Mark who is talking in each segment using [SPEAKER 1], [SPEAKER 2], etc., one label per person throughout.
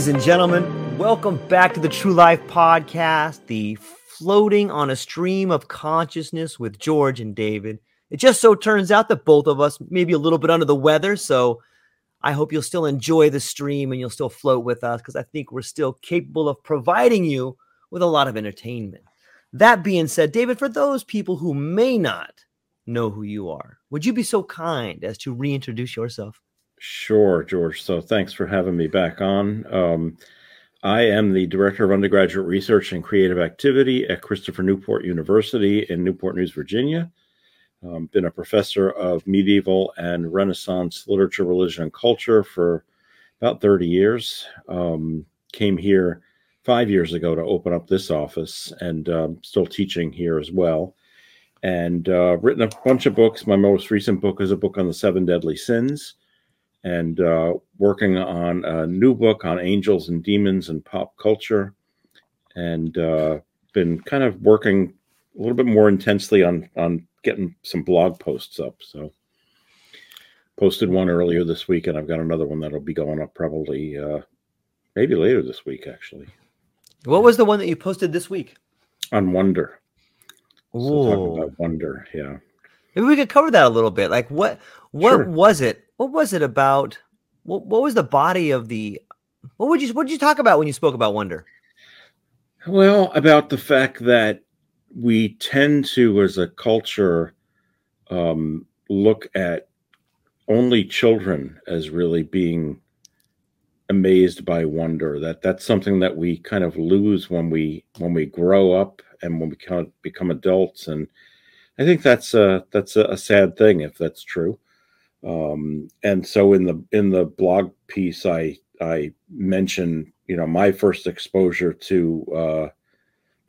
[SPEAKER 1] Ladies and gentlemen, welcome back to the True Life Podcast, the floating on a stream of consciousness with George and David. It just so turns out that both of us may be a little bit under the weather, so I hope you'll still enjoy the stream and you'll still float with us because I think we're still capable of providing you with a lot of entertainment. That being said, David, for those people who may not know who you are, would you be so kind as to reintroduce yourself?
[SPEAKER 2] Sure, George. So thanks for having me back on. Um, I am the Director of Undergraduate Research and Creative Activity at Christopher Newport University in Newport News, Virginia. Um, been a professor of medieval and Renaissance literature, religion, and culture for about 30 years. Um, came here five years ago to open up this office and um, still teaching here as well. And uh, written a bunch of books. My most recent book is a book on the seven deadly sins and uh, working on a new book on angels and demons and pop culture, and uh, been kind of working a little bit more intensely on on getting some blog posts up. So, posted one earlier this week, and I've got another one that'll be going up probably uh, maybe later this week, actually,
[SPEAKER 1] What was the one that you posted this week?
[SPEAKER 2] on wonder. So
[SPEAKER 1] Ooh.
[SPEAKER 2] about wonder, yeah.
[SPEAKER 1] Maybe we could cover that a little bit. Like what what
[SPEAKER 2] Sure.
[SPEAKER 1] was it? What was it about? What what was the body of the what would you what did you talk about when you spoke about wonder?
[SPEAKER 2] Well, about the fact that we tend to, as a culture, um, look at only children as really being amazed by wonder. That that's something that we kind of lose when we when we grow up and when we of become adults. And I think that's a that's a, a sad thing if that's true. Um, and so in the in the blog piece, I I mentioned you know my first exposure to uh,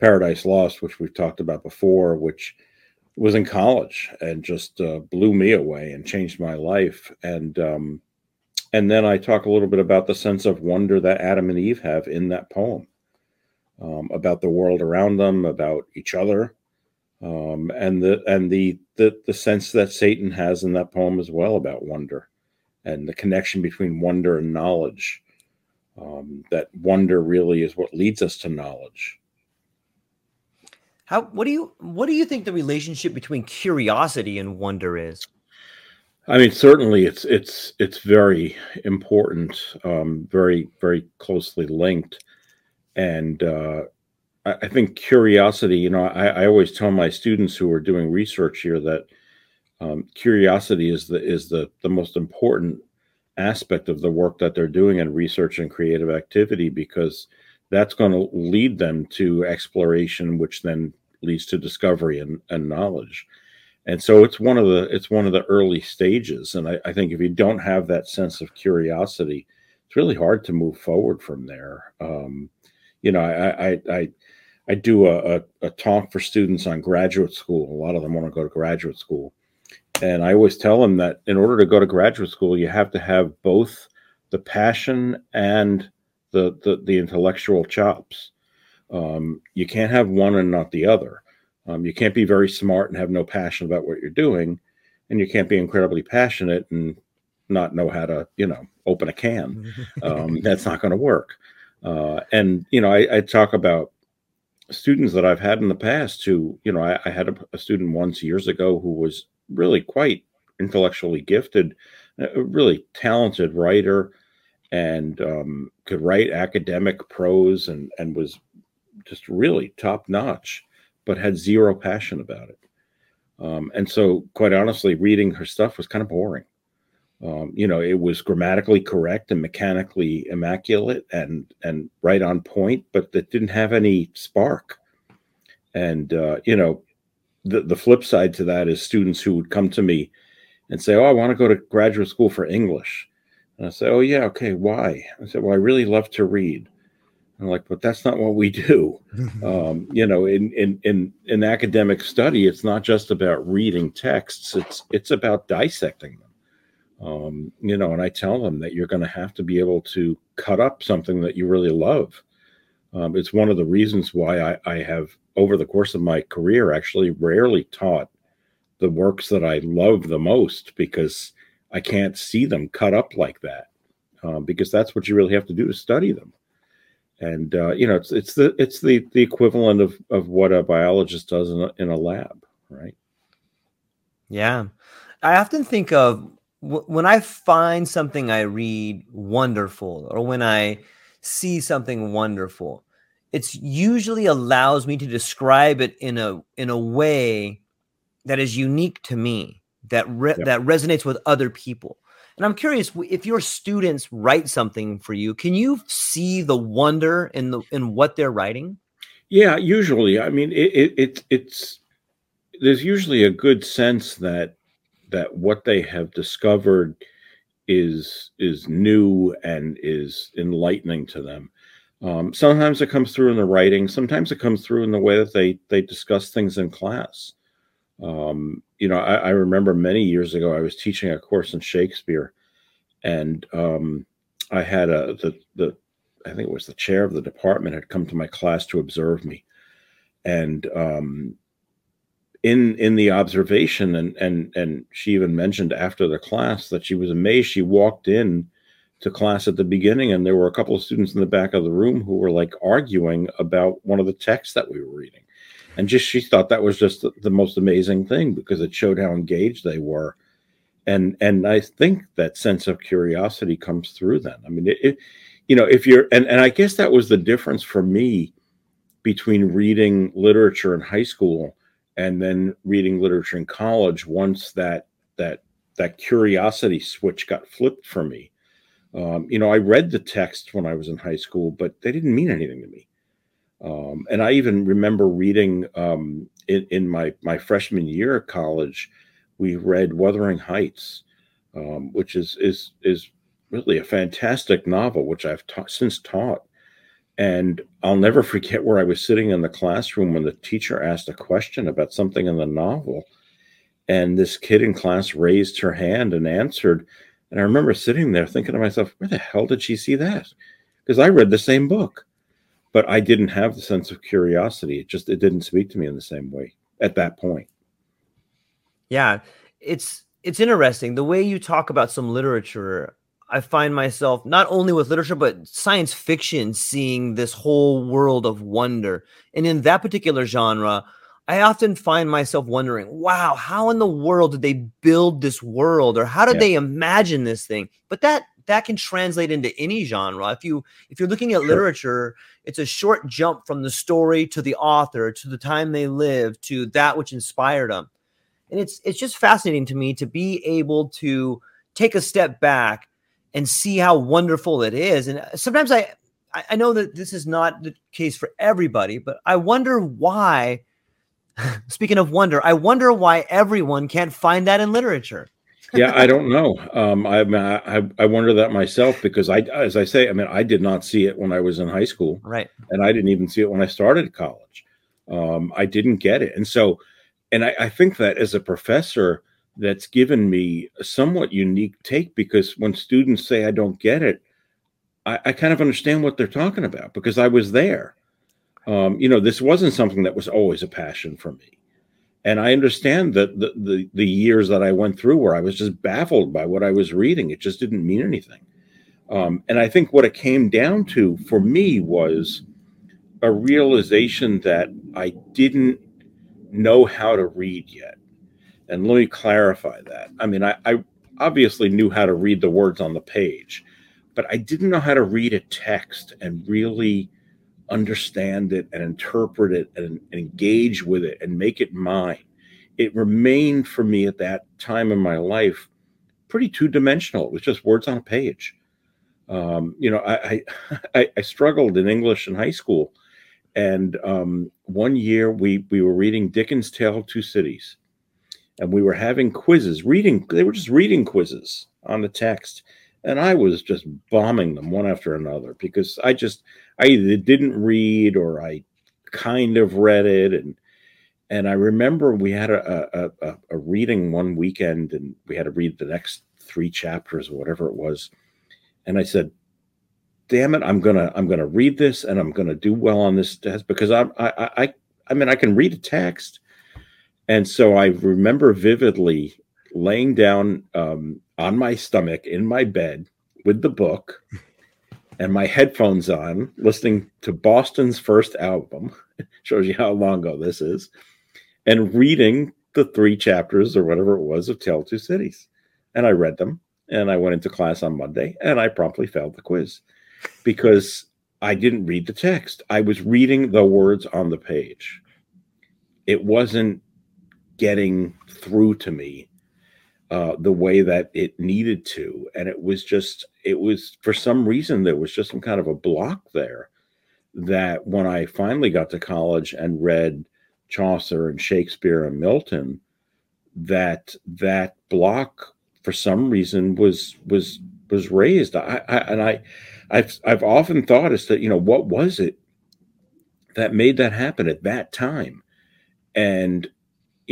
[SPEAKER 2] Paradise Lost, which we've talked about before, which was in college and just uh, blew me away and changed my life. And um, and then I talk a little bit about the sense of wonder that Adam and Eve have in that poem, um, about the world around them, about each other, um, and the and the, the the sense that Satan has in that poem as well about wonder, and the connection between wonder and knowledge. Um, that wonder really is what leads us to knowledge.
[SPEAKER 1] How what do you what do you think the relationship between curiosity and wonder is?
[SPEAKER 2] I mean, certainly it's it's it's very important, um, very very closely linked, and uh, I, think curiosity. You know, I, I always tell my students who are doing research here that um, curiosity is the is the the most important aspect of the work that they're doing in research and creative activity because that's going to lead them to exploration, which then leads to discovery and, and knowledge. and so it's one of the it's one of the early stages and I, I, think if you don't have that sense of curiosity it's really hard to move forward from there um, you know I, I i i do a, a, a, talk for students on graduate school a lot of them want to go to graduate school and i always tell them that in order to go to graduate school you have to have both the passion and the the, the intellectual chops um, you can't have one and not the other um, you can't be very smart and have no passion about what you're doing, and you can't be incredibly passionate and not know how to, you know, open a can. Um, that's not going to work. Uh, and you know, I, I, talk about students that I've had in the past who, you know, I, I had a, a, student once years ago who was really quite intellectually gifted, a really talented writer, and um, could write academic prose and and was just really top notch but had zero passion about it. Um, and so, quite honestly, reading her stuff was kind of boring. Um, you know, it was grammatically correct and mechanically immaculate and and right on point, but that didn't have any spark. And uh, you know, the the flip side to that is students who would come to me and say, "Oh, I want to go to graduate school for English," and I say, "Oh yeah, okay, why?" I said, "Well, I really love to read." I'm like, but that's not what we do. um, you know, in, in in in academic study, it's not just about reading texts; it's it's about dissecting them. Um, you know, and I tell them that you're going to have to be able to cut up something that you really love. Um, it's one of the reasons why I, I have, over the course of my career, actually rarely taught the works that I love the most because I can't see them cut up like that. Um, because that's what you really have to do to study them and uh, you know it's it's the it's the the equivalent of of what a biologist does in a, in a lab right
[SPEAKER 1] yeah i often think of w- when i find something i read wonderful or when i see something wonderful it's usually allows me to describe it in a in a way that is unique to me that re- yeah. that resonates with other people and I'm curious if your students write something for you, can you see the wonder in the in what they're writing?
[SPEAKER 2] Yeah, usually. I mean, it, it, it it's there's usually a good sense that that what they have discovered is is new and is enlightening to them. Um, sometimes it comes through in the writing. Sometimes it comes through in the way that they they discuss things in class. Um, you know, I, I, remember many years ago I was teaching a course in Shakespeare, and um, I had a the the I think it was the chair of the department had come to my class to observe me, and um, in in the observation and and and she even mentioned after the class that she was amazed. She walked in to class at the beginning, and there were a couple of students in the back of the room who were like arguing about one of the texts that we were reading and just she thought that was just the, the, most amazing thing because it showed how engaged they were and and i think that sense of curiosity comes through then i mean it, it, you know if you're and, and i guess that was the difference for me between reading literature in high school and then reading literature in college once that that that curiosity switch got flipped for me um, you know i read the text when i was in high school but they didn't mean anything to me um, and I even remember reading um, in, in, my, my freshman year of college, we read Wuthering Heights, um, which is, is, is really a fantastic novel, which I've ta- since taught. And I'll never forget where I was sitting in the classroom when the teacher asked a question about something in the novel. And this kid in class raised her hand and answered. And I remember sitting there thinking to myself, where the hell did she see that? Because I read the same book but I didn't have the sense of curiosity. It just it didn't speak to me in the same way at that point.
[SPEAKER 1] Yeah, it's it's interesting the way you talk about some literature. I find myself not only with literature but science fiction seeing this whole world of wonder. And in that particular genre, I often find myself wondering, wow, how in the world did they build this world or how did yeah. they imagine this thing? But that that can translate into any genre. If you if you're looking at sure. literature, it's a short jump from the story to the author to the time they lived to that which inspired them. And it's it's just fascinating to me to be able to take a step back and see how wonderful it is. And uh, sometimes I I know that this is not the case for everybody, but I wonder why Speaking of wonder, I wonder why everyone can't find that in literature.
[SPEAKER 2] yeah, I don't know. Um, I, I I wonder that myself because I, as I say, I mean, I did not see it when I was in high school,
[SPEAKER 1] right?
[SPEAKER 2] And I didn't even see it when I started college. Um, I didn't get it, and so, and I, I think that as a professor, that's given me a somewhat unique take because when students say I don't get it, I, I kind of understand what they're talking about because I was there. Um, you know, this wasn't something that was always a passion for me and I understand that the, the, the years that I went through where I was just baffled by what I was reading. It just didn't mean anything. Um, and I think what it came down to for me was a realization that I didn't know how to read yet. And let me clarify that. I mean, I, I obviously knew how to read the words on the page, but I didn't know how to read a text and really understand it and interpret it and, and engage with it and make it mine. It remained for me at that time in my life pretty two dimensional. It was just words on a page. Um, you know, I, I, I struggled in English in high school, and um, one year we we were reading Dickens' Tale of Two Cities, and we were having quizzes. Reading, they were just reading quizzes on the text, and I was just bombing them one after another because I just I either didn't read or I kind of read it and and I remember we had a, a, a, reading one weekend and we had to read the next three chapters or whatever it was. And I said, damn it, I'm gonna I'm gonna read this and I'm gonna do well on this test because I'm I I I mean I can read a text. And so I remember vividly laying down um, on my stomach in my bed with the book and my headphones on, listening to Boston's first album. Shows you how long ago this is, and reading the three chapters or whatever it was of Tale Two Cities. And I read them, and I went into class on Monday, and I promptly failed the quiz because I didn't read the text. I was reading the words on the page. It wasn't getting through to me uh, the way that it needed to. And it was just, it was for some reason, there was just some kind of a block there that when I finally got to college and read Chaucer and Shakespeare and Milton, that that block for some reason was was was raised. I, I and I I've I've often thought as that you know what was it that made that happen at that time, and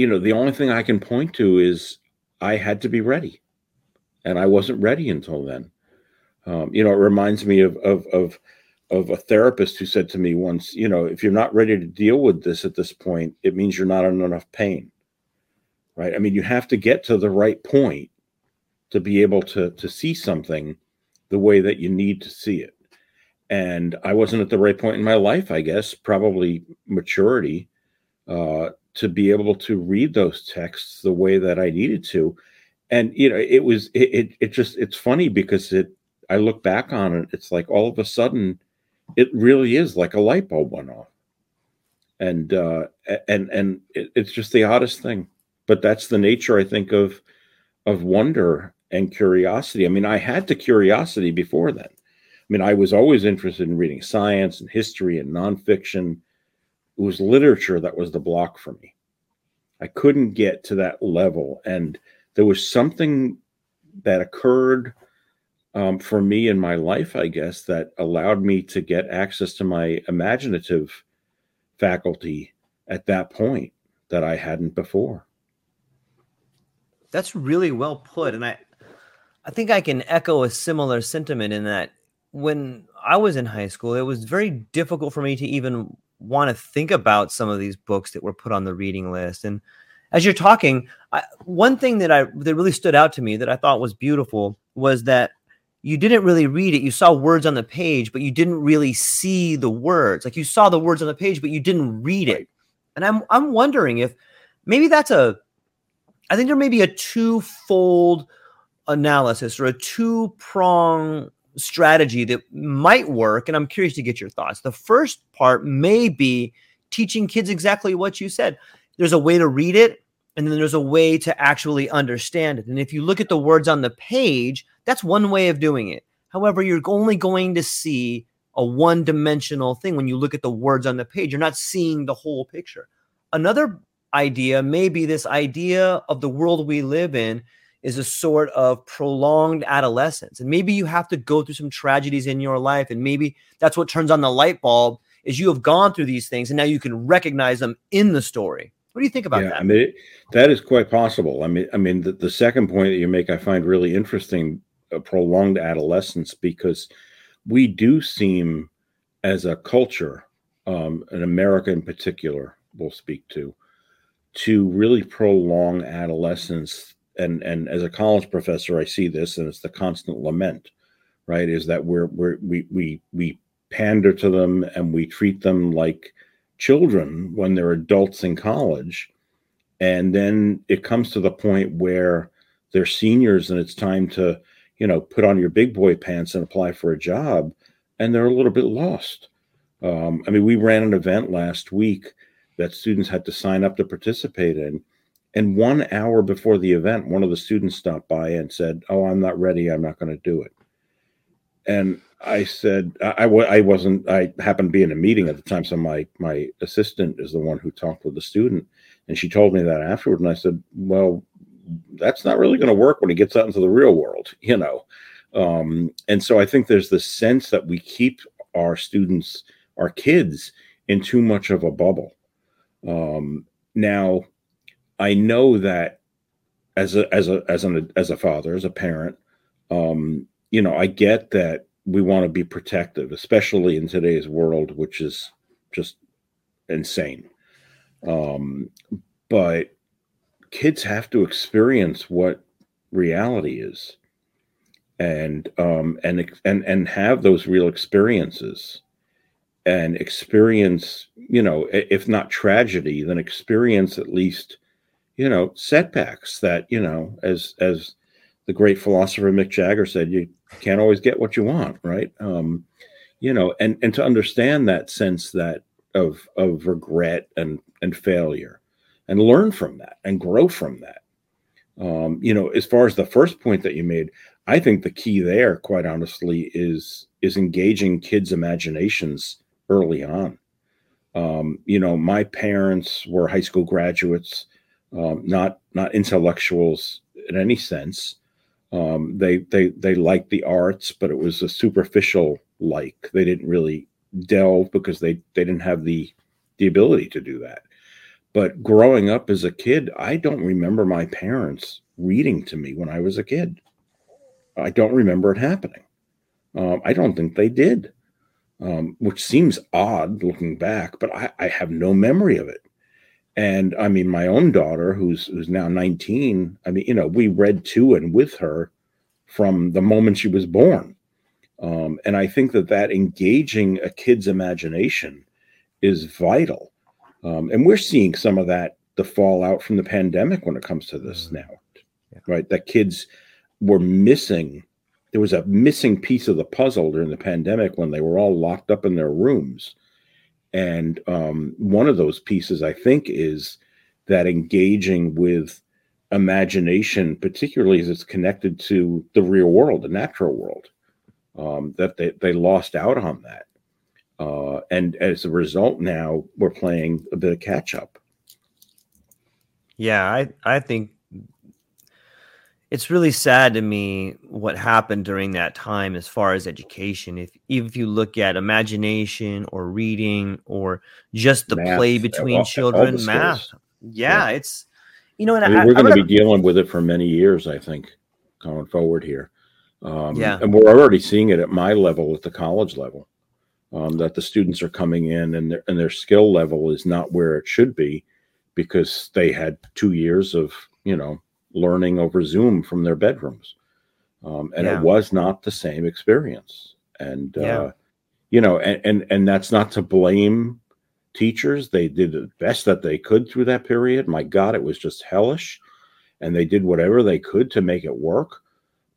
[SPEAKER 2] you know the only thing I can point to is I had to be ready, and I wasn't ready until then. Um, you know, it reminds me of of of of a therapist who said to me once, you know, if you're not ready to deal with this at this point, it means you're not in enough pain. Right? I mean, you have to get to the right point to be able to to see something the way that you need to see it. And I wasn't at the right point in my life, I guess, probably maturity, uh, to be able to read those texts the way that I needed to. And you know, it was it it, it just it's funny because it I look back on it, it's like all of a sudden it really is like a light bulb went off. And uh and and it, it's just the oddest thing. But that's the nature, I think, of of wonder and curiosity. I mean, I had the curiosity before then. I mean, I was always interested in reading science and history and nonfiction it was literature that was the block for me. I couldn't get to that level. And there was something that occurred um, for me in my life, I guess, that allowed me to get access to my imaginative faculty at that point that I hadn't before.
[SPEAKER 1] That's really well put. And I, I think I can echo a similar sentiment in that when I was in high school, it was very difficult for me to even want to think about some of these books that were put on the reading list. And as you're talking, I, one thing that I that really stood out to me that I thought was beautiful was that you didn't really read it. You saw words on the page, but you didn't really see the words. Like you saw the words on the page, but you didn't read it. And I'm I'm wondering if maybe that's a I think there may be a twofold analysis or a two prong strategy that might work. And I'm curious to get your thoughts. The first part may be teaching kids exactly what you said. There's a way to read it, and then there's a way to actually understand it. And if you look at the words on the page, that's one way of doing it. However, you're only going to see a one dimensional thing when you look at the words on the page. You're not seeing the whole picture. Another idea, may be this idea of the world we live in is a sort of prolonged adolescence. And maybe you have to go through some tragedies in your life. And maybe that's what turns on the light bulb is you have gone through these things and now you can recognize them in the story. What do you think about yeah, that?
[SPEAKER 2] I mean, it, that is quite possible. I mean, I mean, the, the second point that you make, I find really interesting, a prolonged adolescence, because we do seem, as a culture, um, in America in particular, we'll speak to, to really prolong adolescence. And and as a college professor, I see this, and it's the constant lament, right? Is that we're we're we we we pander to them and we treat them like children when they're adults in college. And then it comes to the point where they're seniors and it's time to, you know, put on your big boy pants and apply for a job. And they're a little bit lost. Um, I mean, we ran an event last week that students had to sign up to participate in. And one hour before the event, one of the students stopped by and said, Oh, I'm not ready. I'm not going to do it. And I said, I, I wasn't, I happened to be in a meeting at the time. So my, my assistant is the one who talked with the student. And she told me that afterward. And I said, Well, that's not really going to work when he gets out into the real world, you know? Um, and so I think there's this sense that we keep our students, our kids, in too much of a bubble. Um, now, I know that as a as a as an as a father, as a parent, um, you know, I get that we want to be protective, especially in today's world, which is just insane. Um, but kids have to experience what reality is, and um, and and and have those real experiences and experience, you know, if not tragedy, then experience at least, you know, setbacks that, you know, as as the great philosopher Mick Jagger said, you can't always get what you want, right? Um, you know, and and to understand that sense that of of regret and and failure, and learn from that and grow from that. Um, you know, as far as the first point that you made, I think the key there, quite honestly, is is engaging kids' imaginations early on. Um, you know, my parents were high school graduates, um, not not intellectuals in any sense. Um, they they they liked the arts, but it was a superficial like. They didn't really delve because they they didn't have the the ability to do that. But growing up as a kid, I don't remember my parents reading to me when I was a kid. I don't remember it happening. Um, I don't think they did um, which seems odd looking back, but I, I, have no memory of it. And I mean, my own daughter, who's who's now 19, I mean, you know, we read to and with her from the moment she was born. Um, and I think that that engaging a kid's imagination is vital. Um, and we're seeing some of that, the fallout from the pandemic when it comes to this mm-hmm. now, yeah. right? That kids were missing there was a missing piece of the puzzle during the pandemic when they were all locked up in their rooms. And um, one of those pieces, I think, is that engaging with imagination, particularly as it's connected to the real world, the natural world, um, that they, they lost out on that. Uh, and as a result, now we're playing a bit of catch up.
[SPEAKER 1] Yeah, I, I think it's really sad to me what happened during that time as far as education. If even if you look at imagination or reading or just the math, play between all, children, all math. Yeah, yeah, it's you know, and
[SPEAKER 2] I mean, I, we're going to be dealing with it for many years, I think, going forward here. Um, yeah, and we're already seeing it at my level, at the college level, um, that the students are coming in and their and their skill level is not where it should be because they had two years of you know learning over Zoom from their bedrooms. Um, and yeah. it was not the same experience. And, yeah. uh, you know, and, and, and that's not to blame teachers. They did the best that they could through that period. My God, it was just hellish. And they did whatever they could to make it work.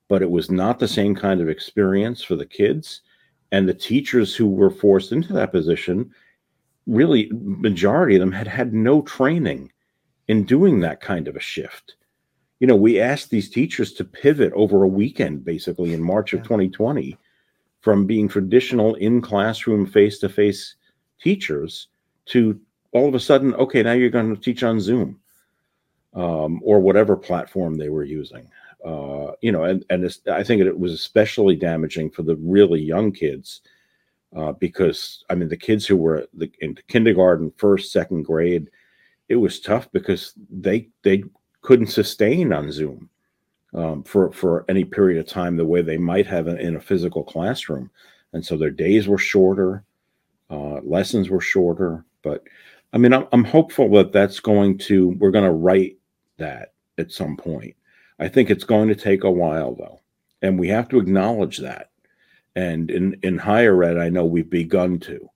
[SPEAKER 2] But it was not the same kind of experience for the kids. And the teachers who were forced into that position, really, majority of them had had no training in doing that kind of a shift you know, we asked these teachers to pivot over a weekend, basically in March of 2020, from being traditional in classroom face to face teachers to all of a sudden, okay, now you're going to teach on Zoom um, or whatever platform they were using. Uh, you know, and and I think it was especially damaging for the really young kids uh, because I mean the kids who were the, in kindergarten, first, second grade, it was tough because they they couldn't sustain on Zoom um, for for any period of time the way they might have in, in a physical classroom, and so their days were shorter, uh, lessons were shorter. But I mean, I'm, I'm hopeful that that's going to we're going to right that at some point. I think it's going to take a while though, and we have to acknowledge that. And in in higher ed, I know we've begun to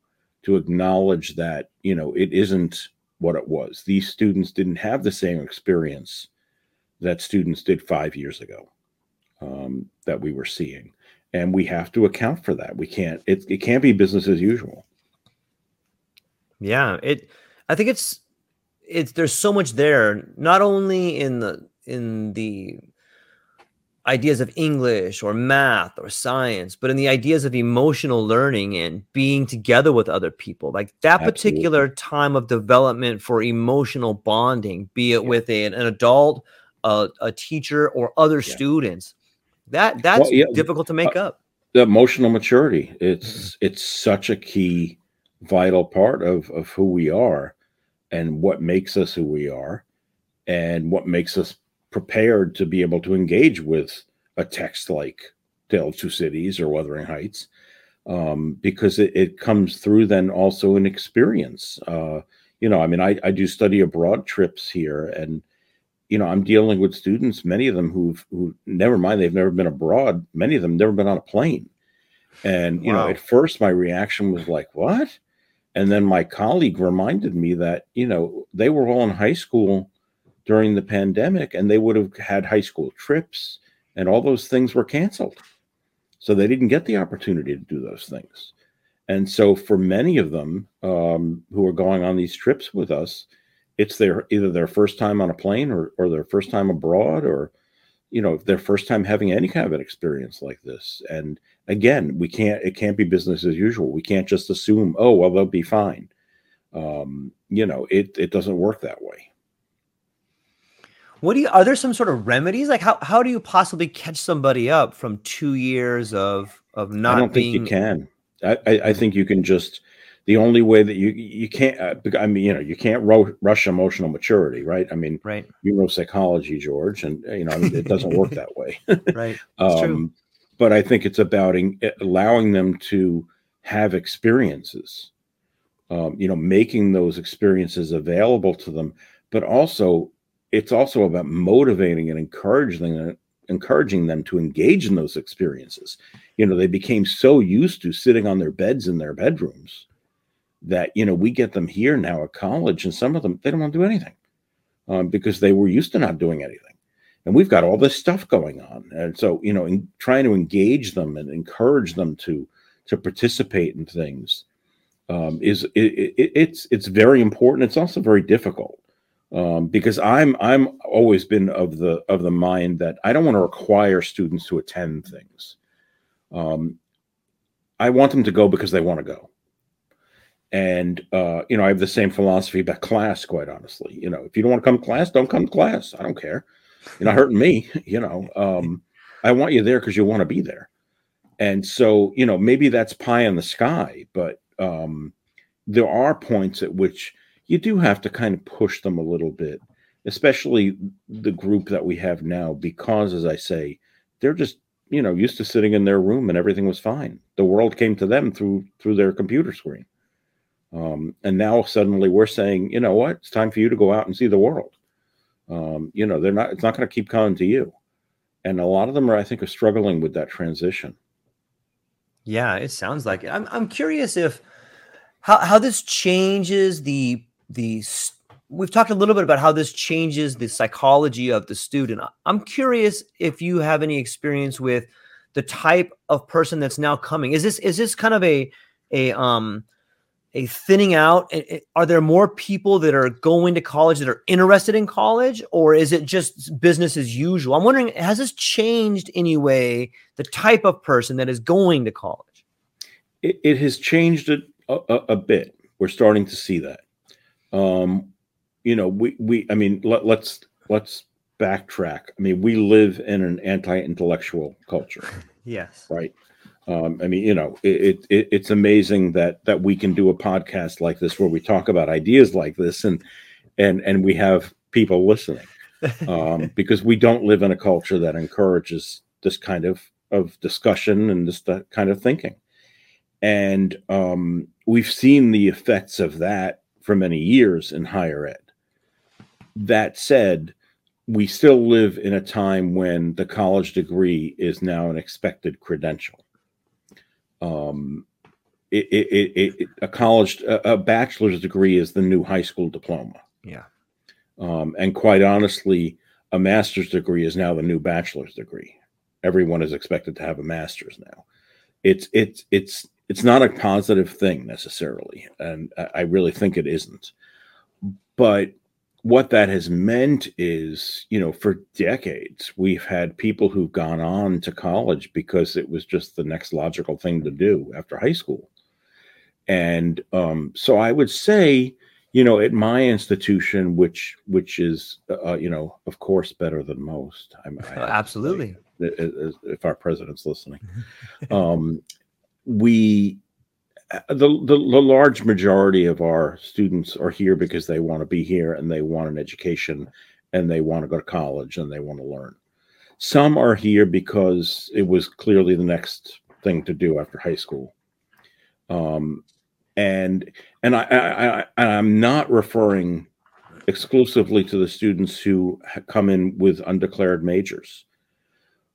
[SPEAKER 2] to acknowledge that you know it isn't what it was. These students didn't have the same experience that students did five years ago um, that we were seeing, and we have to account for that. We can't. It it can't be business as usual.
[SPEAKER 1] Yeah, it. I think it's it's there's so much there, not only in the in the ideas of English or math or science, but in the ideas of emotional learning and being together with other people. Like that Absolutely. particular time of development for emotional bonding, be it yeah. with a, an adult, a, a, teacher, or other yeah. students. That that's well, yeah, difficult to make uh, up.
[SPEAKER 2] The emotional maturity. It's mm-hmm. it's such a key vital part of of who we are and what makes us who we are and what makes us prepared to be able to engage with a text like Tale of Two Cities or Wuthering Heights, um, because it, it, comes through then also an experience. Uh, you know, I mean, I, I do study abroad trips here, and you know, I'm dealing with students, many of them who've who never mind they've never been abroad, many of them never been on a plane. And you wow. know, at first my reaction was like, "What?" And then my colleague reminded me that you know they were all in high school during the pandemic and they would have had high school trips and all those things were canceled. So they didn't get the opportunity to do those things. And so for many of them um, who are going on these trips with us, it's their either their first time on a plane or, or their first time abroad or you know their first time having any kind of an experience like this and again we can't it can't be business as usual we can't just assume oh well they'll be fine um, you know it it doesn't work that way
[SPEAKER 1] what do you are there some sort of remedies? Like how how do you possibly catch somebody up from two years of of not?
[SPEAKER 2] I don't
[SPEAKER 1] being...
[SPEAKER 2] think you can. I, I, I think you can just the only way that you you can't uh, I mean you know you can't ro- rush emotional maturity right I mean
[SPEAKER 1] right
[SPEAKER 2] you know psychology George and you know I mean, it doesn't work that way
[SPEAKER 1] right
[SPEAKER 2] um, but I think it's about in, allowing them to have experiences um, you know making those experiences available to them but also it's also about motivating and encouraging them, encouraging them to engage in those experiences. You know, they became so used to sitting on their beds in their bedrooms that you know we get them here now at college, and some of them they don't want to do anything um, because they were used to not doing anything. And we've got all this stuff going on, and so you know, in trying to engage them and encourage them to to participate in things um, is it, it, it's it's very important. It's also very difficult um, because I'm I'm always been of the of the mind that I don't want to require students to attend things. Um, I want them to go because they want to go. And uh, you know, I have the same philosophy about class. Quite honestly, you know, if you don't want to come to class, don't come to class. I don't care. You're not hurting me. You know, um, I want you there because you want to be there. And so, you know, maybe that's pie in the sky, but um, there are points at which you do have to kind of push them a little bit, especially the group that we have now, because as I say, they're just you know used to sitting in their room and everything was fine. The world came to them through through their computer screen, um, and now suddenly we're saying, you know what, it's time for you to go out and see the world. Um, you know, they're not. It's not going to keep coming to you, and a lot of them are, I think, are struggling with that transition.
[SPEAKER 1] Yeah, it sounds like it. I'm I'm curious if how how this changes the the we've talked a little bit about how this changes the psychology of the student. I'm curious if you have any experience with the type of person that's now coming. Is this is this kind of a a um a thinning out? Are there more people that are going to college that are interested in college, or is it just business as usual? I'm wondering, has this changed anyway the type of person that is going to college?
[SPEAKER 2] It, it has changed a, a, a bit. We're starting to see that Um, you know, we we I mean, let, let's let's backtrack. I mean, we live in an anti-intellectual culture.
[SPEAKER 1] Yes.
[SPEAKER 2] Right. Um, I mean, you know, it, it, it's amazing that that we can do a podcast like this where we talk about ideas like this, and and and we have people listening, um, because we don't live in a culture that encourages this kind of of discussion and this kind of thinking, and um, we've seen the effects of that for many years in higher ed. That said, we still live in a time when the college degree is now an expected credential. Um, it, it, it, it a college, a, a, bachelor's degree is the new high school diploma.
[SPEAKER 1] Yeah.
[SPEAKER 2] Um, and quite honestly, a master's degree is now the new bachelor's degree. Everyone is expected to have a master's now. It's it's it's it's not a positive thing necessarily, and I really think it isn't. But what that has meant is, you know, for decades, we've had people who've gone on to college because it was just the next logical thing to do after high school. And um, so I would say, you know, at my institution, which which is, uh, you know, of course, better than most.
[SPEAKER 1] I'm, I Absolutely.
[SPEAKER 2] Say, if our president's listening, um, we uh, the, the, the large majority of our students are here because they want to be here and they want an education and they want to go to college and they want to learn. Some are here because it was clearly the next thing to do after high school. Um, and and I, I, I I'm not referring exclusively to the students who come in with undeclared majors,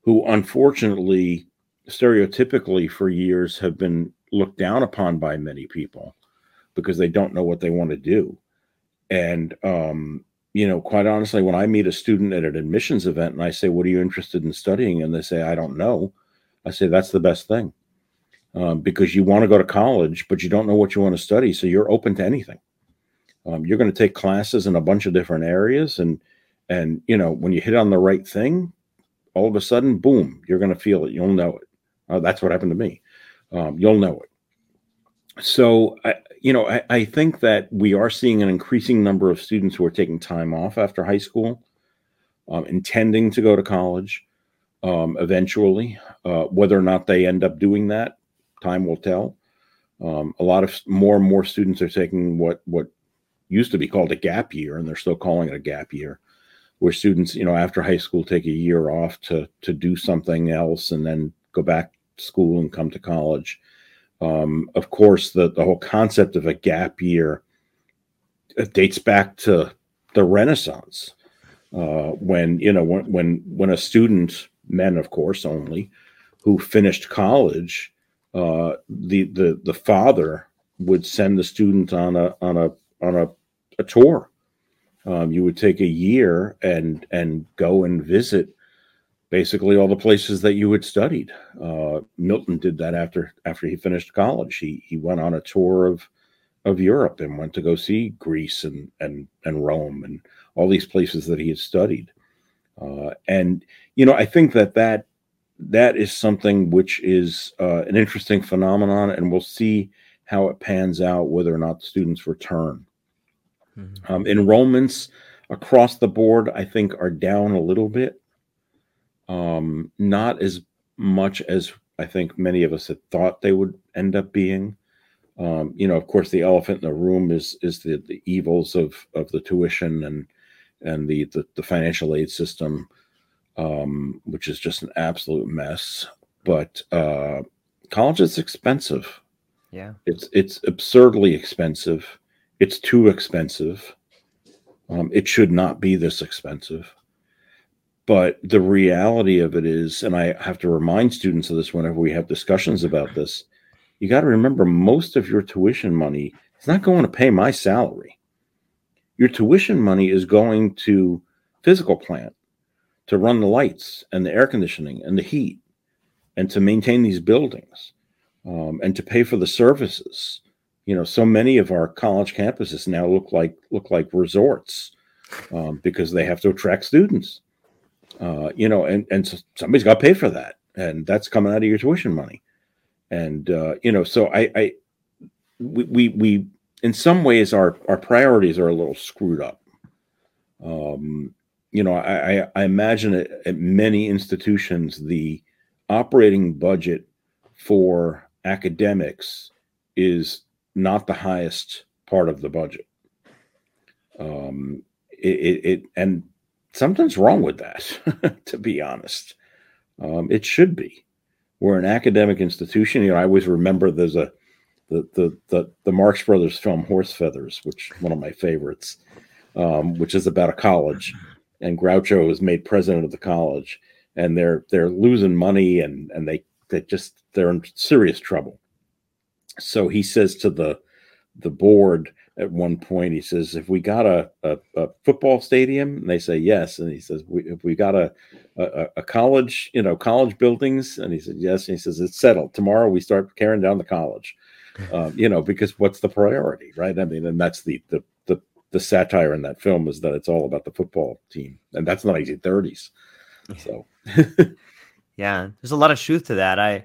[SPEAKER 2] who unfortunately, stereotypically for years have been looked down upon by many people because they don't know what they want to do. And, um, you know, quite honestly, when I meet a student at an admissions event and I say, What are you interested in studying? And they say, I don't know. I say, That's the best thing um, because you want to go to college, but you don't know what you want to study. So you're open to anything. Um, you're going to take classes in a bunch of different areas. And, and, you know, when you hit on the right thing, all of a sudden, boom, you're going to feel it. You'll know it. Uh, that's what happened to me um, you'll know it. So, I, you know, I, I, think that we are seeing an increasing number of students who are taking time off after high school, um, intending to go to college um, eventually. Uh, whether or not they end up doing that, time will tell. Um, a lot of more and more students are taking what what used to be called a gap year, and they're still calling it a gap year, where students, you know, after high school take a year off to to do something else and then go back school and come to college. Um, of course, the, the whole concept of a gap year dates back to the Renaissance, uh, when you know when when when a student, men of course only, who finished college, uh, the the the father would send the student on a on a on a, a tour. Um, you would take a year and and go and visit basically all the places that you had studied. Uh, Milton did that after after he finished college. He he went on a tour of of Europe and went to go see Greece and and and Rome and all these places that he had studied. Uh, and you know, I think that that that is something which is uh, an interesting phenomenon, and we'll see how it pans out whether or not students return. Mm-hmm. Um, enrollments across the board, I think, are down a little bit um, not as much as I think many of us had thought they would end up being. Um, you know, of course, the elephant in the room is is the, the evils of of the tuition and and the the, the financial aid system, um, which is just an absolute mess. But uh, college is expensive.
[SPEAKER 1] Yeah,
[SPEAKER 2] it's it's absurdly expensive. It's too expensive. Um, it should not be this expensive. But the reality of it is, and I have to remind students of this whenever we have discussions about this, you got to remember most of your tuition money is not going to pay my salary. Your tuition money is going to physical plant to run the lights and the air conditioning and the heat and to maintain these buildings um, and to pay for the services. You know, so many of our college campuses now look like look like resorts um, because they have to attract students. Uh, you know, and and so somebody's got to pay for that, and that's coming out of your tuition money. And uh, you know, so I, I we, we we in some ways, our our priorities are a little screwed up. Um, you know, I, I imagine at, at many institutions the operating budget for academics is not the highest part of the budget. Um, it, it, it and something's wrong with that, to be honest. Um, it should be. We're an academic institution. You know, I always remember there's a the the the, the Marx Brothers film Horse Feathers, which one of my favorites, um, which is about a college, and Groucho is made president of the college, and they're they're losing money and and they they just they're in serious trouble. So he says to the the board at one point, he says, "If we got a, a, a football stadium," and they say yes, and he says, we, "If we got a, a, a college, you know, college buildings," and he said yes, and he says, "It's settled. Tomorrow we start tearing down the college." Um, you know, because what's the priority, right? I mean, and that's the, the the the satire in that film is that it's all about the football team, and that's the 1930s. So,
[SPEAKER 1] yeah, there's a lot of truth to that. I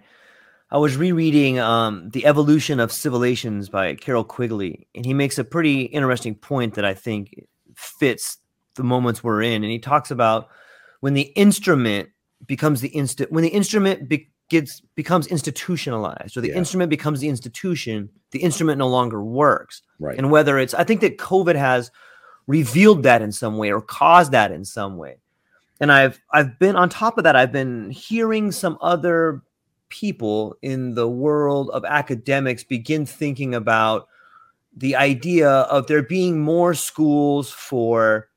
[SPEAKER 1] I was rereading um, The Evolution of Civilizations by Carroll Quigley, and he makes a pretty interesting point that I think fits the moments we're in. And he talks about when the instrument becomes the instant, when the instrument be- gets becomes institutionalized, or the yeah. instrument becomes the institution, the instrument no longer works.
[SPEAKER 2] Right.
[SPEAKER 1] And whether it's, I think that COVID has revealed that in some way or caused that in some way. And I've I've been on top of that. I've been hearing some other people in the world of academics begin thinking about the idea of there being more schools for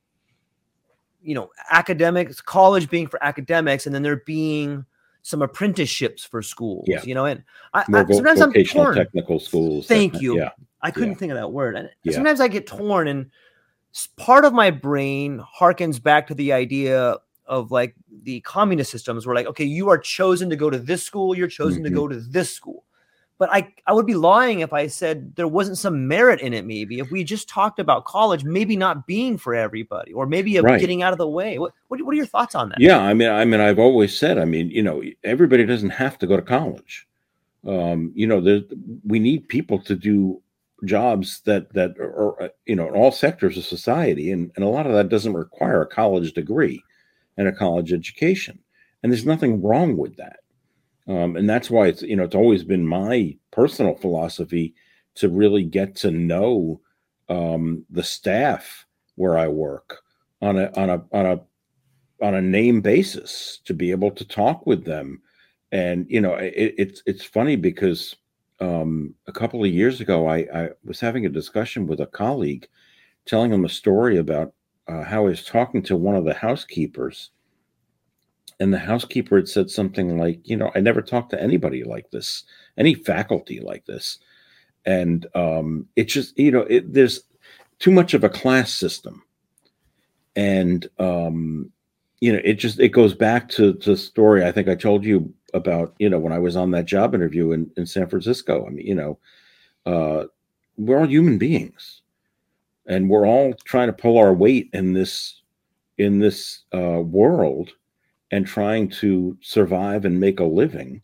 [SPEAKER 1] you know academics college being for academics and then there being some apprenticeships for schools yeah. you know and I,
[SPEAKER 2] I, sometimes i'm torn technical schools
[SPEAKER 1] thank that, you
[SPEAKER 2] yeah
[SPEAKER 1] i couldn't yeah. think of that word and yeah. sometimes i get torn and part of my brain harkens back to the idea of like the communist systems were like, okay, you are chosen to go to this school, you're chosen mm-hmm. to go to this school. But I, I would be lying if I said there wasn't some merit in it. Maybe if we just talked about college, maybe not being for everybody, or maybe right. getting out of the way. What, what, what are your thoughts on that?
[SPEAKER 2] Yeah, I mean, I mean, I've always said, I mean, you know, everybody doesn't have to go to college. Um, you know, there, we need people to do jobs that that are, you know in all sectors of society, and and a lot of that doesn't require a college degree and a college education. And there's nothing wrong with that. Um, and that's why it's, you know, it's always been my personal philosophy to really get to know um, the staff where I work on a, on a, on a, on a name basis to be able to talk with them. And, you know, it, it's, it's funny because um, a couple of years ago, I, I was having a discussion with a colleague telling him a story about uh, how he was talking to one of the housekeepers, and the housekeeper had said something like, "You know, I never talked to anybody like this, any faculty like this," and um, it just, you know, it, there's too much of a class system, and um, you know, it just it goes back to the story I think I told you about, you know, when I was on that job interview in in San Francisco. I mean, you know, uh, we're all human beings and we're all trying to pull our weight in this in this uh, world and trying to survive and make a living.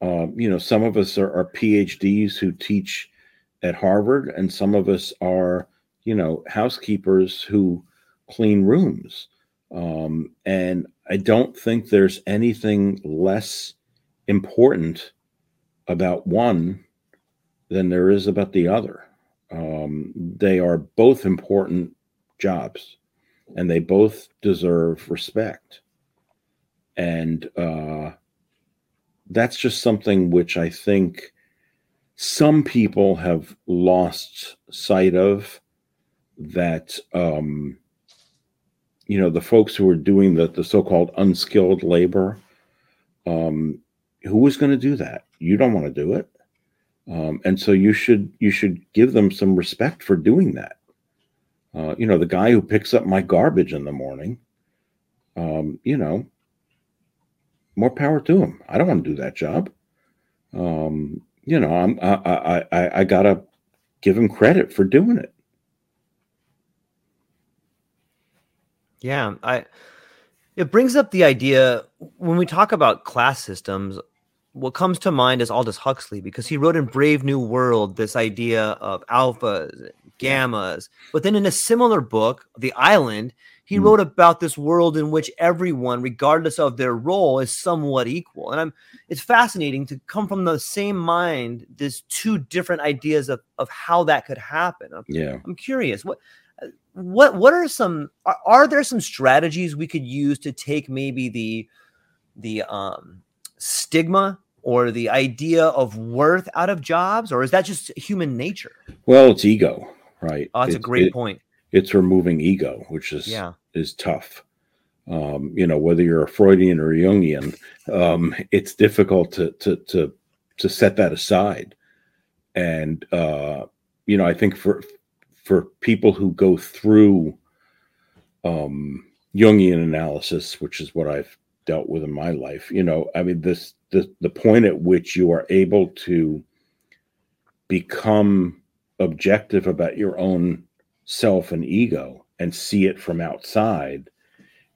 [SPEAKER 2] Uh, you know, some of us are, are, PhDs who teach at Harvard, and some of us are, you know, housekeepers who clean rooms. Um, and I don't think there's anything less important about one than there is about the other. Um, they are both important jobs and they both deserve respect. And uh, that's just something which I think some people have lost sight of that um, you know the folks who are doing the, the so-called unskilled labor um, who is going to do that you don't want to do it um, and so you should you should give them some respect for doing that. Uh, you know, the guy who picks up my garbage in the morning, um, you know, more power to him. I don't want to do that job. Um, you know, I'm I, I I I gotta give him credit for doing it.
[SPEAKER 1] Yeah, I. It brings up the idea when we talk about class systems what comes to mind is Aldous Huxley because he wrote in Brave New World this idea of alphas, gammas. But then in a similar book, The Island, he mm. wrote about this world in which everyone, regardless of their role, is somewhat equal. And I'm it's fascinating to come from the same mind, there's two different ideas of, of how that could happen. I'm,
[SPEAKER 2] yeah.
[SPEAKER 1] I'm curious. What what what are some are, are there some strategies we could use to take maybe the the um stigma or the idea of worth out of jobs, or is that just human nature?
[SPEAKER 2] Well, it's ego, right?
[SPEAKER 1] Oh, that's
[SPEAKER 2] it's,
[SPEAKER 1] a great
[SPEAKER 2] it,
[SPEAKER 1] point.
[SPEAKER 2] It's removing ego, which is
[SPEAKER 1] yeah.
[SPEAKER 2] is tough. Um, you know, whether you're a Freudian or a Jungian, um, it's difficult to to to to set that aside. And uh, you know, I think for for people who go through um, Jungian analysis, which is what I've dealt with in my life. You know, I mean, this the the point at which you are able to become objective about your own self and ego and see it from outside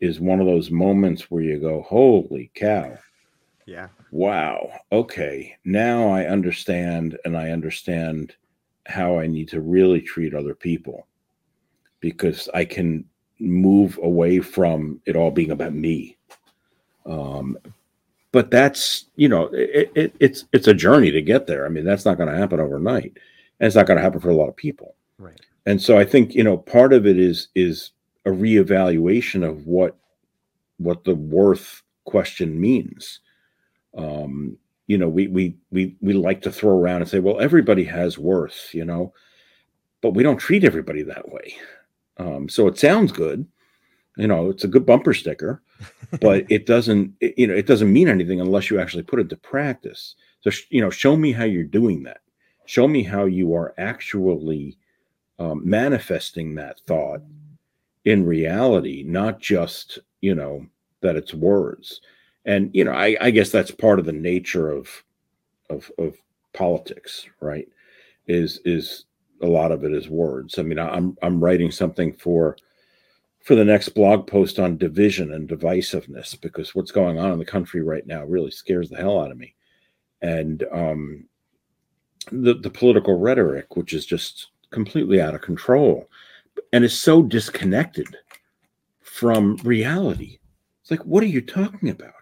[SPEAKER 2] is one of those moments where you go, "Holy cow!"
[SPEAKER 3] Yeah.
[SPEAKER 2] Wow. Okay. Now I understand, and I understand how I need to really treat other people because I can move away from it all being about me um, but that's you know it, it, it's it's a journey to get there. I mean, that's not going to happen overnight, and it's not going to happen for a lot of people.
[SPEAKER 1] Right.
[SPEAKER 2] And so I think you know part of it is is a reevaluation of what what the worth question means. Um, you know, we we we we like to throw around and say, well, everybody has worth, you know, but we don't treat everybody that way. Um, so it sounds good, you know, it's a good bumper sticker, but it doesn't it, you know it doesn't mean anything unless you actually put it to practice. So sh- you know show me how you're doing that. Show me how you are actually um, manifesting that thought in reality not just you know that it's words. And you know I, I guess that's part of the nature of of of politics right? Is is a lot of it is words. I mean i'm i'm writing something for for the next blog post on division and divisiveness because what's going on in the country right now really scares the hell out of me. And um, the, the political rhetoric, which is just completely out of control and is so disconnected from reality. It's like, what are you talking about?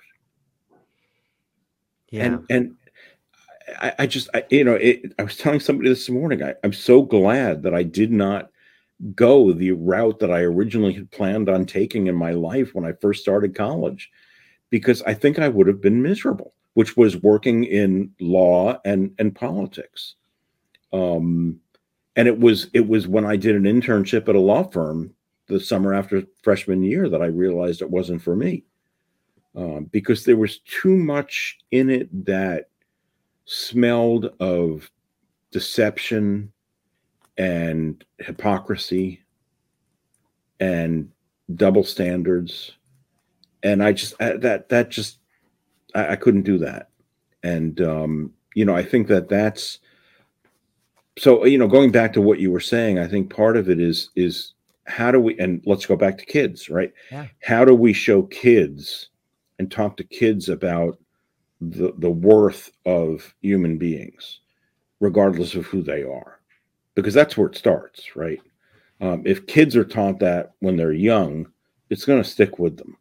[SPEAKER 1] Yeah.
[SPEAKER 2] And, and I, I just, I, you know, it, I was telling somebody this morning, I, I'm so glad that I did not go the route that I originally had planned on taking in my life when I first started college, because I think I would have been miserable, which was working in law and and politics. Um, and it was it was when I did an internship at a law firm the summer after freshman year that I realized it wasn't for me, um, because there was too much in it that smelled of deception and hypocrisy and double standards. And i just I, that that just I, I, couldn't do that. And um you know i think that that's so you know going back to what you were saying i think part of it is is how do we and let's go back to kids right?
[SPEAKER 1] Yeah.
[SPEAKER 2] how do we show kids and talk to kids about the the worth of human beings regardless of who they are because that's where it starts, right? Um, if kids are taught that when they're young, it's going to stick with them.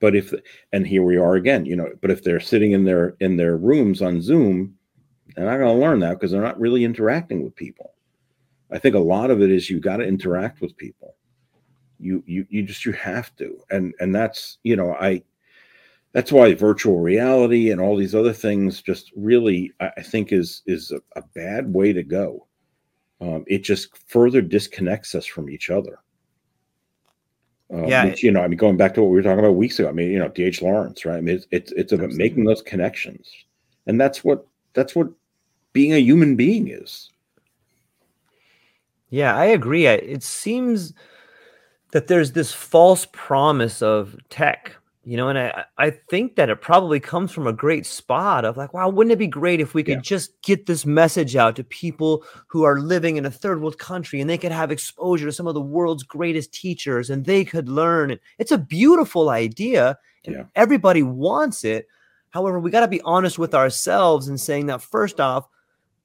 [SPEAKER 2] But if and here we are again, you know, but if they're sitting in their in their rooms on Zoom, they're not going to learn that because they're not really interacting with people. I think a lot of it is you got to interact with people. You you you just you have to, and and that's you know I that's why virtual reality and all these other things just really i think is is a, a bad way to go. Um, it just further disconnects us from each other. Um,
[SPEAKER 1] yeah
[SPEAKER 2] which, you know i mean going back to what we were talking about weeks ago i mean you know dh lawrence right? I mean it's it's, it's about absolutely. making those connections. And that's what that's what being a human being is.
[SPEAKER 1] Yeah i agree. It seems that there's this false promise of tech you know and i i think that it probably comes from a great spot of like wow wouldn't it be great if we could yeah. just get this message out to people who are living in a third world country and they could have exposure to some of the world's greatest teachers and they could learn it's a beautiful idea and
[SPEAKER 2] yeah.
[SPEAKER 1] everybody wants it However, we got to be honest with ourselves and saying that first off,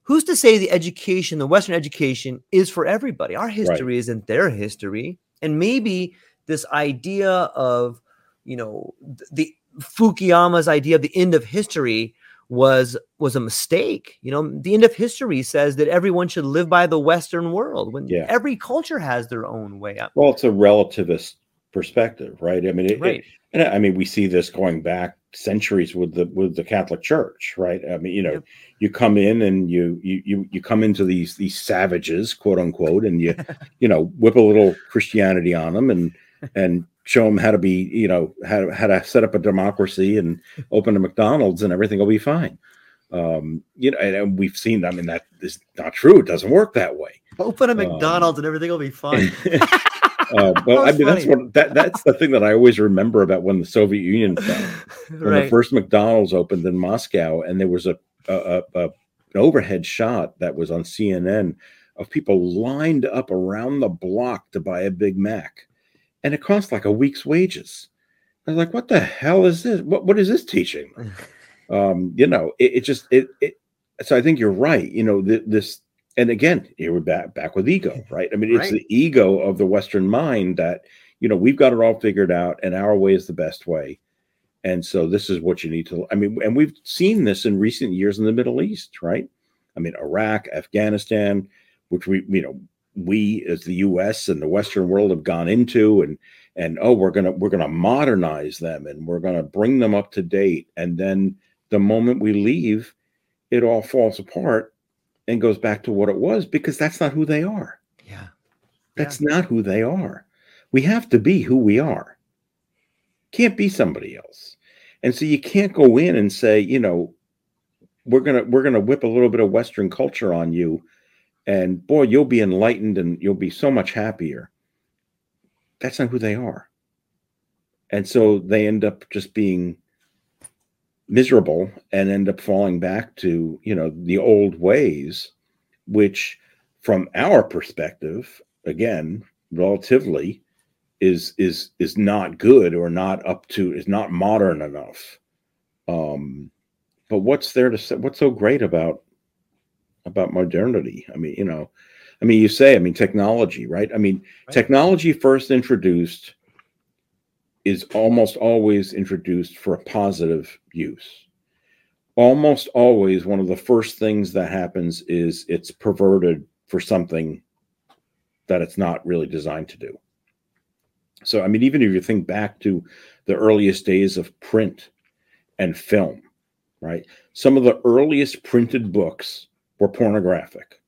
[SPEAKER 1] who's to say the education, the Western education, is for everybody? Our history right. isn't their history. And maybe this idea of, you know, the Fukuyama's idea of the end of history was was a mistake. You know, the end of history says that everyone should live by the Western world when yeah. every culture has their own way up.
[SPEAKER 2] Well, it's a relativist perspective, right? I mean, it, right. It, and I mean, we see this going back centuries with the with the Catholic Church, right? I mean, you know, yep. you come in and you you you come into these these savages, quote unquote, and you you know whip a little Christianity on them and and show them how to be, you know, how to, how to set up a democracy and open a McDonald's and everything will be fine. Um, you know, and, and we've seen. I mean, that is not true. It doesn't work that way.
[SPEAKER 1] Open a um, McDonald's um, and everything will be fine.
[SPEAKER 2] uh, well, I mean, that's what that that's the thing that I always remember about when the Soviet Union fell. When right. the first McDonald's opened in Moscow, and there was a, a, a an overhead shot that was on CNN of people lined up around the block to buy a Big Mac and it cost like a week's wages. I was like, what the hell is this? What what is this teaching? um, you know, it, it, just it it. So I think you're right. You know, th- this, and again, here we're back back with ego, right? I mean, it's right. the ego of the Western mind that you know we've got it all figured out, and our way is the best way. And so this is what you need to. I mean, and we've seen this in recent years in the Middle East, right? I mean, Iraq, Afghanistan, which we you know we as the US and the Western world have gone into and and oh we're gonna we're gonna modernize them and we're gonna bring them up to date. And then the moment we leave it all falls apart and goes back to what it was because that's not who they are.
[SPEAKER 1] Yeah.
[SPEAKER 2] That's yeah. not who they are. We have to be who we are. Can't be somebody else. And so you can't go in and say you know we're gonna we're gonna whip a little bit of western culture on you and boy, you'll be enlightened and you'll be so much happier. That's not who they are. And so they end up just being miserable and end up falling back to, you know, the old ways, which from our perspective, again, relatively, is is is not good or not up to is not modern enough. Um, but what's there to say? What's so great about about modernity. I mean, you know, I mean, you say, I mean, technology, right? I mean, right. technology first introduced is almost always introduced for a positive use. Almost always, one of the first things that happens is it's perverted for something that it's not really designed to do. So, I mean, even if you think back to the earliest days of print and film, right? Some of the earliest printed books were pornographic.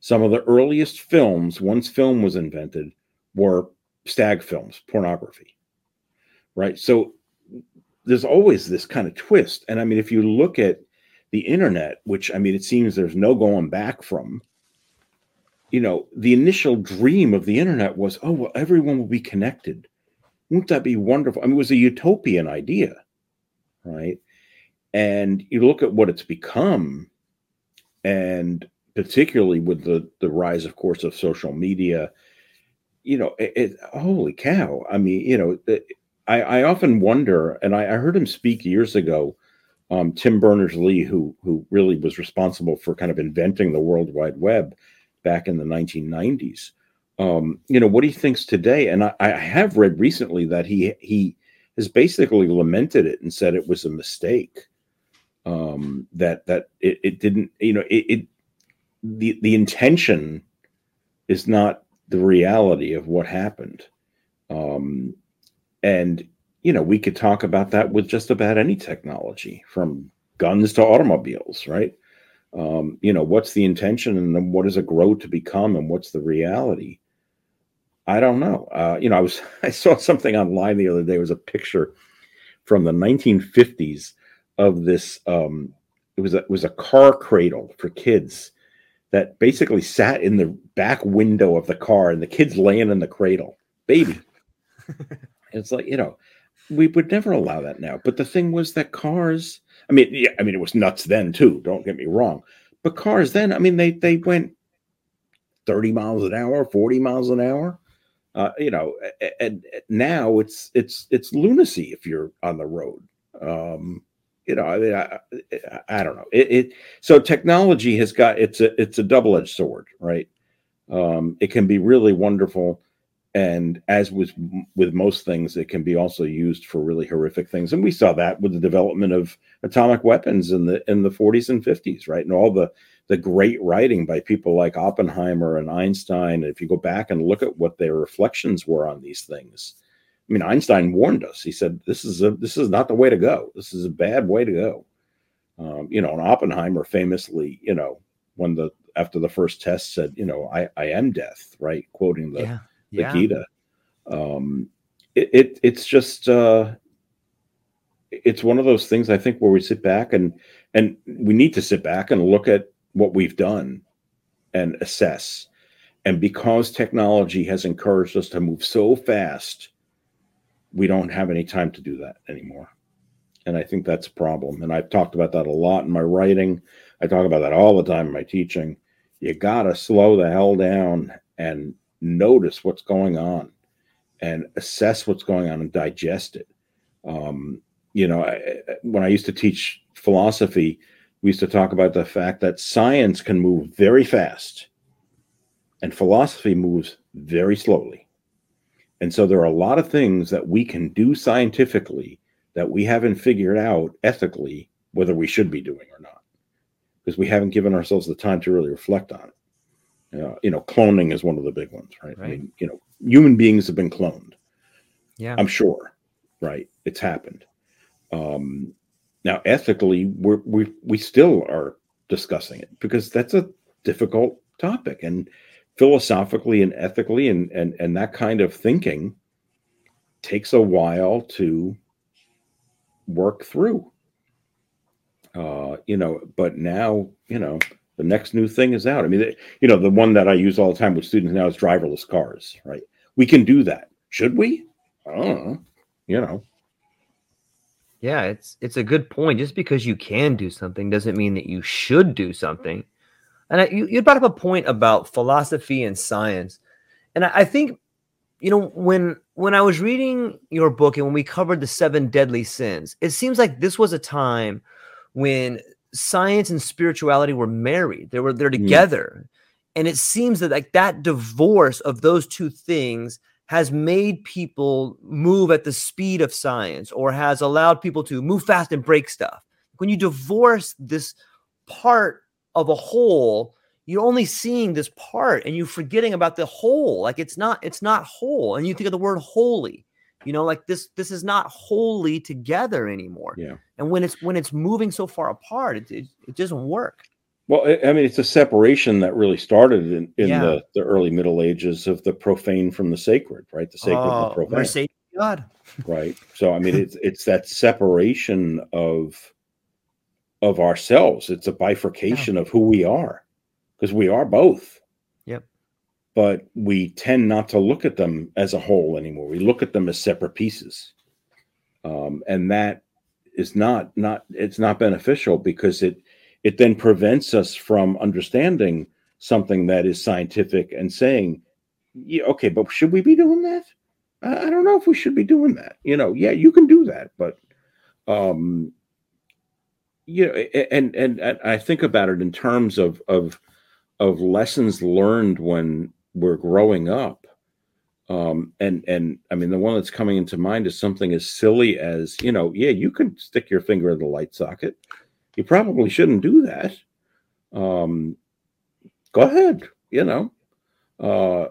[SPEAKER 2] Some of the earliest films, once film was invented, were stag films, pornography. Right. So there's always this kind of twist. And I mean, if you look at the internet, which I mean, it seems there's no going back from, you know, the initial dream of the internet was, oh, well, everyone will be connected. Wouldn't that be wonderful? I mean, it was a utopian idea, right? And you look at what it's become and particularly with the the rise, of course, of social media, you know, it, it, holy cow! I mean, you know, it, I, I often wonder, and I, I heard him speak years ago. Um, Tim Berners Lee, who who really was responsible for kind of inventing the World Wide Web back in the 1990s. Um, you know what he thinks today, and I, I have read recently that he he has basically lamented it and said it was a mistake um, that that it, it didn't you know it, it the the intention is not the reality of what happened. Um, and you know we could talk about that with just about any technology from guns to automobiles right? Um, you know what's the intention and then what does it grow to become and what's the reality? I don't know. Uh, you know i was i saw something online the other day. It was a picture from the 1950s of this um it was a, it was a car cradle for kids that basically sat in the back window of the car and the kids laying in the cradle. Baby. It's like you know we would never allow that now. But the thing was that cars i mean yeah i mean it was nuts then too don't get me wrong. But cars then i mean they they went 30 miles an hour 40 miles an hour. Uh, you know and, and now it's it's it's lunacy if you're on the road. Um you know, I mean, I, I, don't know. It, it, so technology has got it's a it's a double edged sword, right? Um, it can be really wonderful, and as with with most things, it can be also used for really horrific things. And we saw that with the development of atomic weapons in the in the 40s and 50s, right? And all the the great writing by people like Oppenheimer and Einstein. If you go back and look at what their reflections were on these things, I mean, Einstein warned us. He said, "This is a this is not the way to go. This is a bad way to go." Um, you know, and Oppenheimer famously, you know, when the after the first test said, "You know, I I am death," right? Quoting the yeah. the yeah. Gita. Um, it, it it's just uh, it's one of those things I think where we sit back and and we need to sit back and look at what we've done and assess. And because technology has encouraged us to move so fast we don't have any time to do that anymore. And I think that's a problem. And I've talked about that a lot in my writing. I talk about that all the time in my teaching. You got to slow the hell down and notice what's going on and assess what's going on and digest it. Um, you know, I, when I used to teach philosophy, we used to talk about the fact that science can move very fast and philosophy moves very slowly. And so there are a lot of things that we can do scientifically that we haven't figured out ethically whether we should be doing or not, because we haven't given ourselves the time to really reflect on it. Uh, you know, cloning is one of the big ones, right? right? I mean, you know, human beings have been cloned.
[SPEAKER 1] Yeah,
[SPEAKER 2] I'm sure, right? It's happened. Um, now, ethically, we're, we we still are discussing it because that's a difficult topic, and philosophically and ethically and and and that kind of thinking takes a while to work through. Uh you know but now you know the next new thing is out. I mean you know the one that i use all the time with students now is driverless cars right? We can do that. Should we? I don't know you know.
[SPEAKER 1] Yeah it's it's a good point. Just because you can do something doesn't mean that you should do something and I, you, you brought up a point about philosophy and science, and I, I think, you know, when when I was reading your book and when we covered the seven deadly sins, it seems like this was a time when science and spirituality were married. They were they're mm. together, and it seems that like that divorce of those two things has made people move at the speed of science or has allowed people to move fast and break stuff. When you divorce this part of a whole you're only seeing this part and you're forgetting about the whole like it's not it's not whole and you think of the word holy you know like this this is not wholly together anymore
[SPEAKER 2] yeah.
[SPEAKER 1] and when it's when it's moving so far apart it, it, it doesn't work.
[SPEAKER 2] Well i mean it's a separation that really started in, in yeah. the, the early middle ages of the profane from the sacred right? The sacred oh, and the profane
[SPEAKER 1] god.
[SPEAKER 2] Right. So i mean it's it's that separation of of ourselves. It's a bifurcation yeah. of who we are because we are both.
[SPEAKER 1] Yep.
[SPEAKER 2] But we tend not to look at them as a whole anymore. We look at them as separate pieces. Um, and that is not not it's not beneficial because it it then prevents us from understanding something that is scientific and saying, yeah, okay, but should we be doing that? I, I don't know if we should be doing that. You know, yeah, you can do that, but um, you know, and, and and I think about it in terms of of of lessons learned when we're growing up. Um, and and I mean, the one that's coming into mind is something as silly as you know, yeah, you can stick your finger in the light socket. You probably shouldn't do that. Um, go ahead, you know. Uh,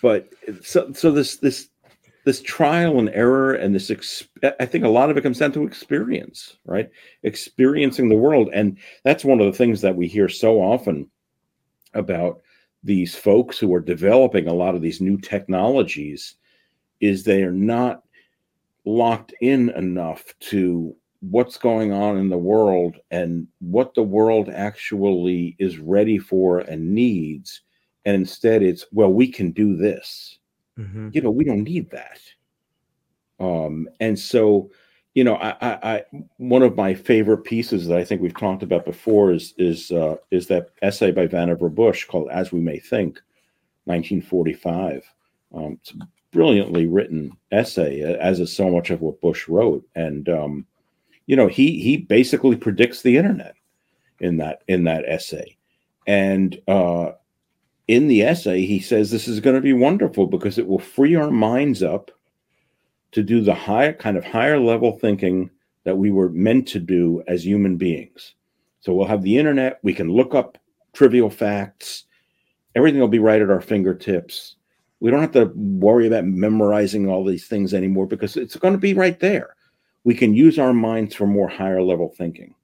[SPEAKER 2] but so so this this this trial and error and this i think a lot of it comes down to experience right? Experiencing the world. And that's one of the things that we hear so often about these folks who are developing a lot of these new technologies is they are not locked in enough to what's going on in the world and what the world actually is ready for and needs. And instead it's well we can do this Mm-hmm. You know, we don't need that. Um, and so, you know, I, I, I, one of my favorite pieces that I think we've talked about before is is uh, is that essay by Vannevar Bush called "As We May Think," 1945. Um, it's a brilliantly written essay, as is so much of what Bush wrote, and um, you know, he he basically predicts the internet in that in that essay, and uh, in the essay he says this is going to be wonderful because it will free our minds up to do the higher kind of higher level thinking that we were meant to do as human beings. So we'll have the internet, we can look up trivial facts, everything will be right at our fingertips. We don't have to worry about memorizing all these things anymore because it's going to be right there. We can use our minds for more higher level thinking.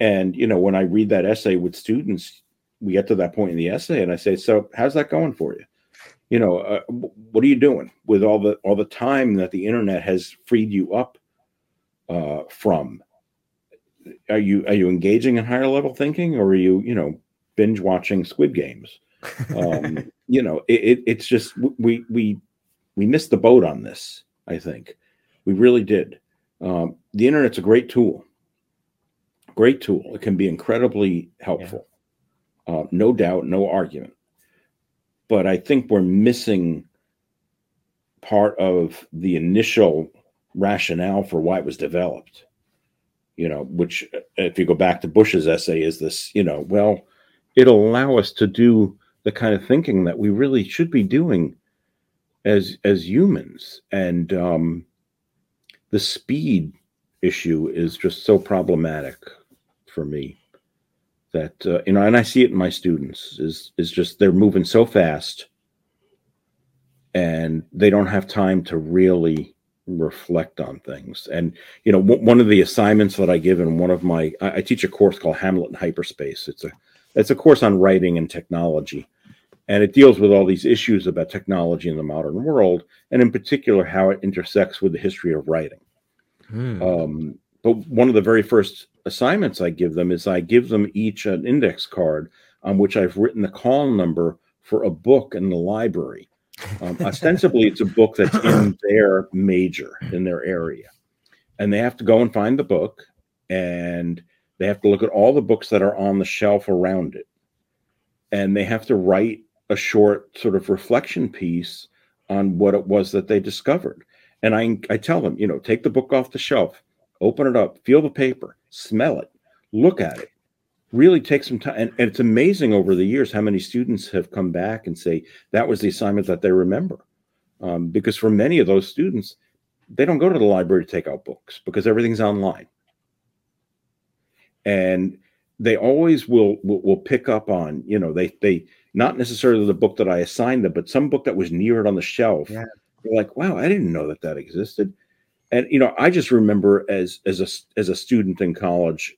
[SPEAKER 2] And, you know, when I read that essay with students, we get to that point in the essay and I say, so how's that going for you? You know, uh, what are you doing with all the all the time that the internet has freed you up uh, from? Are you are you engaging in higher level thinking, or are you you know binge watching Squid Games? Um, you know, it, it, it's just we we we missed the boat on this. I think we really did. Um, the internet's a great tool, great tool. It can be incredibly helpful, yeah. Uh, no doubt, no argument. But I think we're missing part of the initial rationale for why it was developed. You know, which if you go back to Bush's essay, is this, you know, well, it'll allow us to do the kind of thinking that we really should be doing as as humans and um the speed issue is just so problematic for me that uh, you know and i see it in my students is is just they're moving so fast and they don't have time to really reflect on things. And you know w- one of the assignments that i give in one of my I, I teach a course called hamlet in hyperspace. It's a it's a course on writing and technology. And it deals with all these issues about technology in the modern world and in particular how it intersects with the history of writing. Hmm. um, but one of the very first assignments i give them is i give them each an index card on which i've written the call number for a book in the library. Um, ostensibly it's a book that's in their major in their area. And they have to go and find the book and they have to look at all the books that are on the shelf around it. And they have to write a short sort of reflection piece on what it was that they discovered. And I, I tell them, you know, take the book off the shelf, open it up, feel the paper, smell it, look at it, really take some time. And, and it's amazing over the years how many students have come back and say that was the assignment that they remember. Um, because for many of those students, they don't go to the library to take out books because everything's online. And they always will, will, will pick up on, you know, they, they, not necessarily the book that I assigned them, but some book that was near it on the shelf. Yeah. They're like, wow, I didn't know that that existed. And you know, I just remember as as a as a student in college,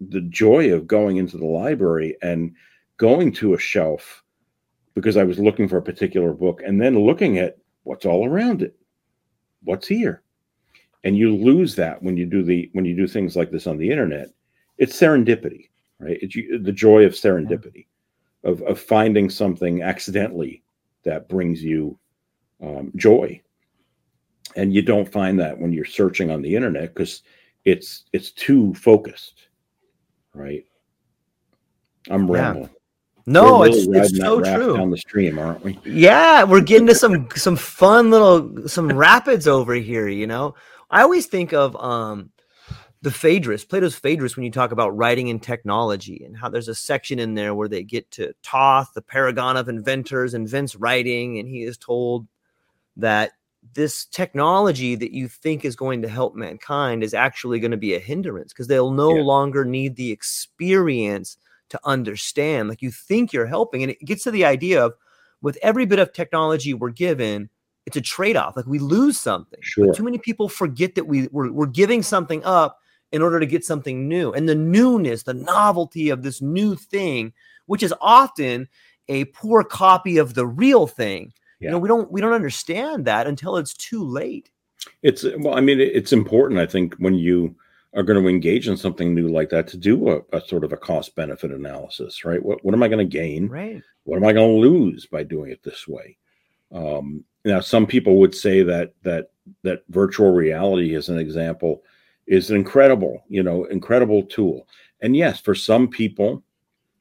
[SPEAKER 2] the joy of going into the library and going to a shelf because I was looking for a particular book and then looking at what's all around it, what's here, and you lose that when you do the when you do things like this on the internet. It's serendipity, right? It's you, the joy of serendipity of, of finding something accidentally that brings you um, joy and you don't find that when you're searching on the internet because it's it's too focused right? I'm rambling.
[SPEAKER 1] No really it's, it's so true.
[SPEAKER 2] down the stream aren't we?
[SPEAKER 1] Yeah we're getting to some some fun little some rapids over here you know? I always think of um the Phaedrus, Plato's Phaedrus, when you talk about writing and technology, and how there's a section in there where they get to Thoth, the paragon of inventors, invents writing, and he is told that this technology that you think is going to help mankind is actually going to be a hindrance because they'll no yeah. longer need the experience to understand. Like you think you're helping, and it gets to the idea of with every bit of technology we're given, it's a trade-off. Like we lose something.
[SPEAKER 2] Sure.
[SPEAKER 1] But too many people forget that we we're, we're giving something up in order to get something new. And the newness, the novelty of this new thing, which is often a poor copy of the real thing. Yeah. You know, we don't we don't understand that until it's too late.
[SPEAKER 2] It's well, I mean, it's important, I think, when you are going to engage in something new like that to do a, a sort of a cost benefit analysis, right? What what am I going to gain?
[SPEAKER 1] Right.
[SPEAKER 2] What am I going to lose by doing it this way? Um, now, some people would say that that that virtual reality, as an example, is an incredible, you know, incredible tool. And yes, for some people,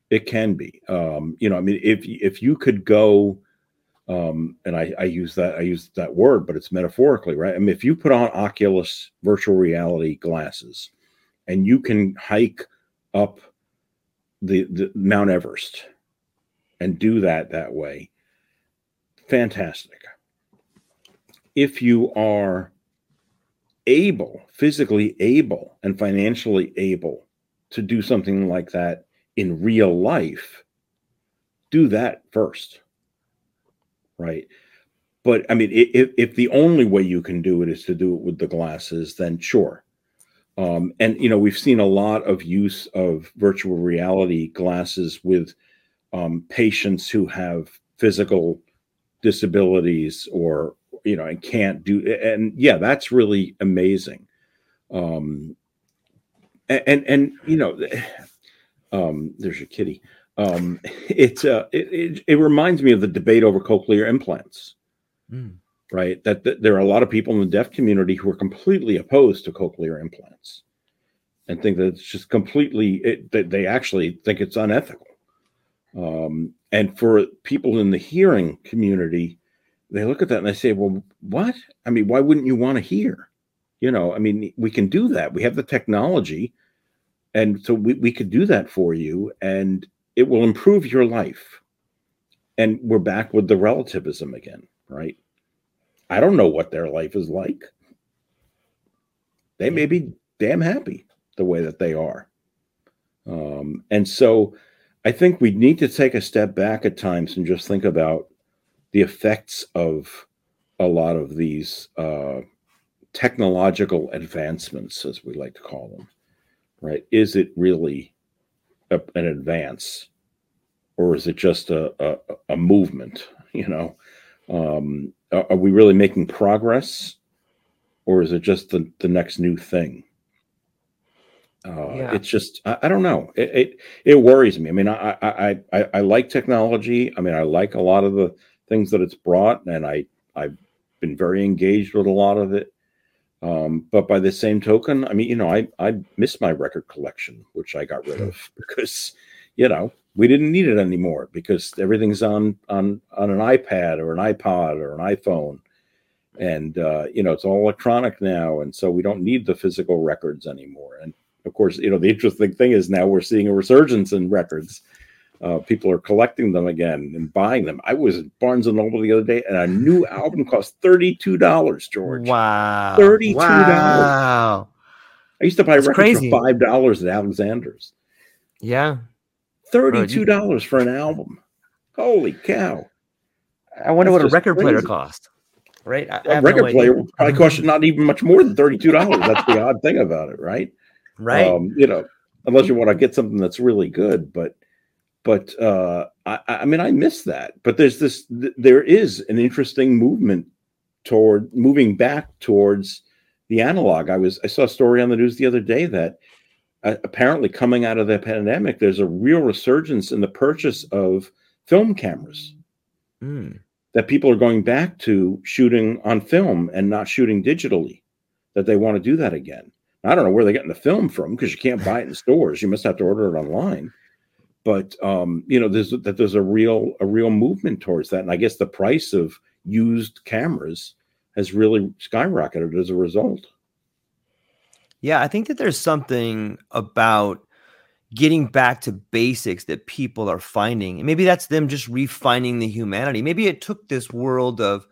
[SPEAKER 2] it can be. Um, you know, I mean, if if you could go Um, and I, I use that I use that word, but it's metaphorically, right? I mean, if you put on Oculus virtual reality glasses, and you can hike up the, the Mount Everest and do that that way, fantastic. If you are able, physically able, and financially able to do something like that in real life, do that first. Right. But I mean, if, if the only way you can do it is to do it with the glasses, then sure. Um, and you know, we've seen a lot of use of virtual reality glasses with um, patients who have physical disabilities or you know and can't do and yeah that's really amazing um and and you know um there's your kitty um it uh it, it, it reminds me of the debate over cochlear implants mm. right that, that there are a lot of people in the deaf community who are completely opposed to cochlear implants and think that it's just completely it, that they actually think it's unethical um and for people in the hearing community they look at that and they say, well, what? I mean, why wouldn't you want to hear? You know, I mean, we can do that. We have the technology. And so we, we could do that for you and it will improve your life. And we're back with the relativism again, right? I don't know what their life is like. They may be damn happy the way that they are. Um, and so I think we need to take a step back at times and just think about the effects of a lot of these uh, technological advancements, as we like to call them, right? Is it really a, an advance, or is it just a, a, a movement? You know, um, are, we really making progress, or is it just the, the next new thing? Uh, yeah. It's just I, I, don't know. It, it, it worries me. I mean, I, I I I like technology. I mean, I like a lot of the things that it's brought, and I I've been very engaged with a lot of it. Um, but by the same token, I mean, you know, I I miss my record collection, which I got rid of because, you know, we didn't need it anymore because everything's on on on an iPad or an iPod or an iPhone, and uh, you know, it's all electronic now, and so we don't need the physical records anymore. And of course, you know, the interesting thing is now we're seeing a resurgence in records uh, people are collecting them again and buying them. I was at Barnes and Noble the other day, and a new album cost thirty-two dollars. George,
[SPEAKER 1] wow,
[SPEAKER 2] thirty-two dollars. Wow. I used to buy That's records crazy. for five dollars at Alexander's.
[SPEAKER 1] Yeah,
[SPEAKER 2] thirty-two dollars for an album. Holy cow!
[SPEAKER 1] I wonder That's what a record crazy. player cost. Right,
[SPEAKER 2] a record no player probably cost not even much more than thirty-two dollars. That's the odd thing about it, right?
[SPEAKER 1] Right.
[SPEAKER 2] Um, you know, unless you want to get something that's really good, but but uh, I, I, mean, I miss that. But there's this, th- there is an interesting movement toward moving back towards the analog. I was, I saw a story on the news the other day that uh, apparently coming out of the pandemic, there's a real resurgence in the purchase of film cameras. Mm. That people are going back to shooting on film and not shooting digitally. That they want to do that again. I don't know where they're getting the film from because you can't buy it in stores. You must have to order it online but um, you know, there's that there's a real a real movement towards that, and I guess the price of used cameras has really skyrocketed as a result.
[SPEAKER 1] Yeah, I think that there's something about getting back to basics that people are finding. And maybe that's them just refining the humanity. Maybe it took this world of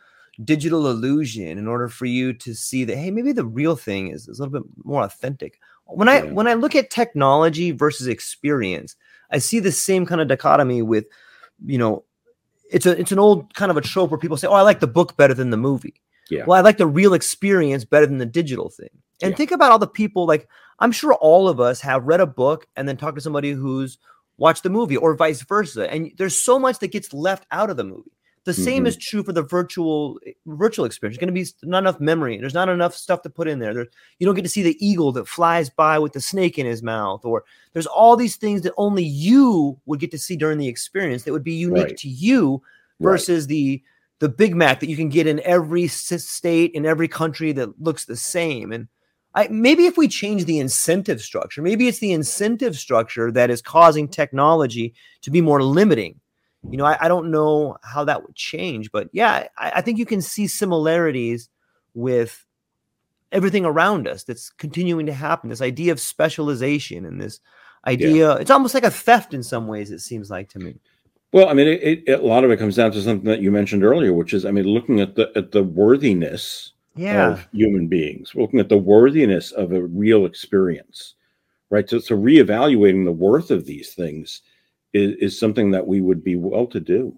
[SPEAKER 1] digital illusion in order for you to see that hey, maybe the real thing is, is a little bit more authentic. When I yeah. when I look at technology versus experience, I see the same kind of dichotomy with, you know, it's a it's an old kind of a trope where people say, "Oh, I like the book better than the movie."
[SPEAKER 2] Yeah.
[SPEAKER 1] Well, I like the real experience better than the digital thing. And yeah. think about all the people like I'm sure all of us have read a book and then talked to somebody who's watched the movie or vice versa. And there's so much that gets left out of the movie. The mm-hmm. same is true for the virtual virtual experience. There's going to be not enough memory. There's not enough stuff to put in there. there. You don't get to see the eagle that flies by with the snake in his mouth, or there's all these things that only you would get to see during the experience that would be unique right. to you versus right. the the Big Mac that you can get in every state in every country that looks the same. And I, maybe if we change the incentive structure, maybe it's the incentive structure that is causing technology to be more limiting you know, I, I don't know how that would change, but yeah, I, I think you can see similarities with everything around us that's continuing to happen. This idea of specialization and this idea, it's almost like a theft in some ways, it seems like to me.
[SPEAKER 2] Well, I mean, it, it, a lot of it comes down to something that you mentioned earlier, which is, I mean, looking at the at the worthiness
[SPEAKER 1] Yeah.
[SPEAKER 2] of human beings, looking at the worthiness of a real experience, right? So, so reevaluating the worth of these things is, is something that we would be well to do.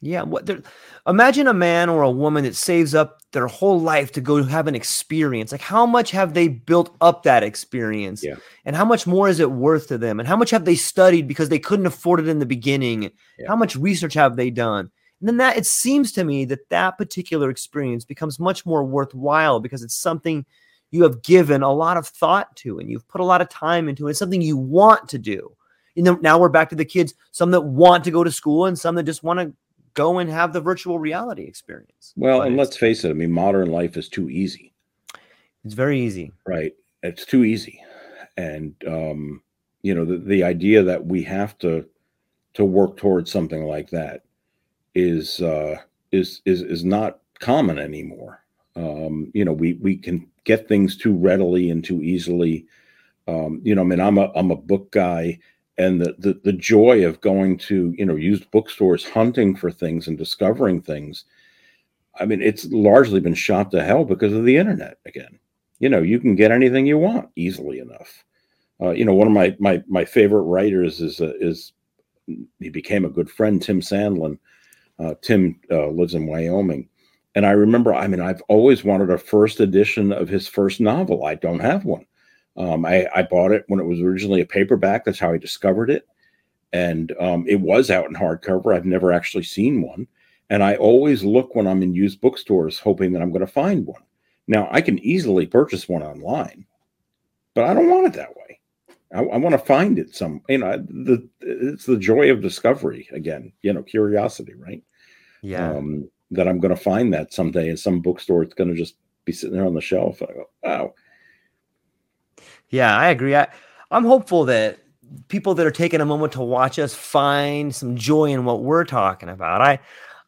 [SPEAKER 1] Yeah, what there, imagine a man or a woman that saves up their whole life to go have an experience. Like how much have they built up that experience?
[SPEAKER 2] Yeah.
[SPEAKER 1] And how much more is it worth to them? And how much have they studied because they couldn't afford it in the beginning?
[SPEAKER 2] Yeah.
[SPEAKER 1] How much research have they done? And then that it seems to me that that particular experience becomes much more worthwhile because it's something you have given a lot of thought to and you've put a lot of time into. It. It's something you want to do. You know, now we're back to the kids, some that want to go to school and some that just want to go and have the virtual reality experience.
[SPEAKER 2] Well,
[SPEAKER 1] But
[SPEAKER 2] and let's face it, I mean, modern life is too easy,
[SPEAKER 1] it's very easy.
[SPEAKER 2] right? It's too easy. And, um, you know, the, the idea that we have to to work towards something like that is uh, is is is not common anymore. Um, you know, we we can get things too readily and too easily. Um, you know, I mean, I'm a I'm a book guy, and the, the the joy of going to you know used bookstores, hunting for things and discovering things. I mean, it's largely been shot to hell because of the internet again. You know, you can get anything you want easily enough. Uh, you know, one of my my my favorite writers is uh, is he became a good friend, Tim Sandlin. Uh, Tim uh, lives in Wyoming, and I remember. I mean, I've always wanted a first edition of his first novel. I don't have one. Um, I, I bought it when it was originally a paperback. That's how I discovered it, and um, it was out in hardcover. I've never actually seen one, and I always look when I'm in used bookstores, hoping that I'm going to find one. Now, I can easily purchase one online, but I don't want it that way. I, I want to find it some, you know, the it's the joy of discovery again, you know, curiosity, right?
[SPEAKER 1] Yeah.
[SPEAKER 2] Um, that I'm going to find that someday in some bookstore. It's going to just be sitting there on the shelf. I go, wow,
[SPEAKER 1] Yeah, I agree. I, I'm hopeful that people that are taking a moment to watch us find some joy in what we're talking about. I,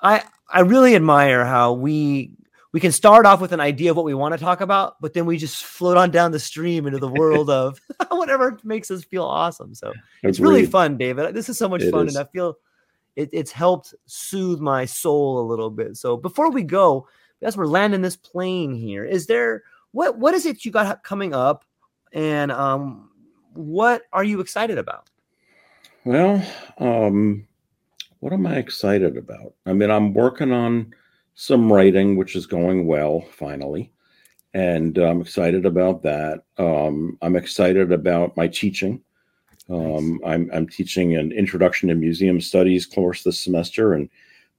[SPEAKER 1] I, I really admire how we we can start off with an idea of what we want to talk about, but then we just float on down the stream into the world of whatever makes us feel awesome. So it's really fun, David. This is so much
[SPEAKER 2] It
[SPEAKER 1] fun,
[SPEAKER 2] is.
[SPEAKER 1] and I feel it, it's helped soothe my soul a little bit. So before we go, as we're landing this plane here, is there what what is it you got coming up, and um, what are you excited about?
[SPEAKER 2] Well, um, what am I excited about? I mean, I'm working on some writing, which is going well finally, and I'm excited about that. Um, I'm excited about my teaching. Um, I'm, I'm teaching an introduction to museum studies course this semester and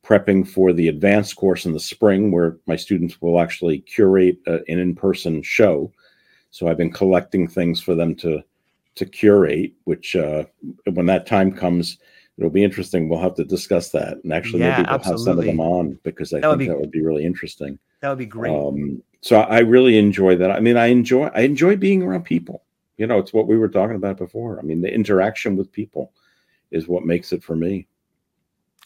[SPEAKER 2] prepping for the advanced course in the spring, where my students will actually curate a, an in-person show. So I've been collecting things for them to to curate, which uh, when that time comes, it'll be interesting. We'll have to discuss that, and actually
[SPEAKER 1] Yeah,
[SPEAKER 2] maybe we'll have some of them on because I
[SPEAKER 1] That
[SPEAKER 2] think
[SPEAKER 1] be-
[SPEAKER 2] that would be really interesting.
[SPEAKER 1] That would be great.
[SPEAKER 2] Um, so I really enjoy that. I mean, I enjoy I enjoy being around people. You know, it's what we were talking about before. I mean, the interaction with people is what makes it for me.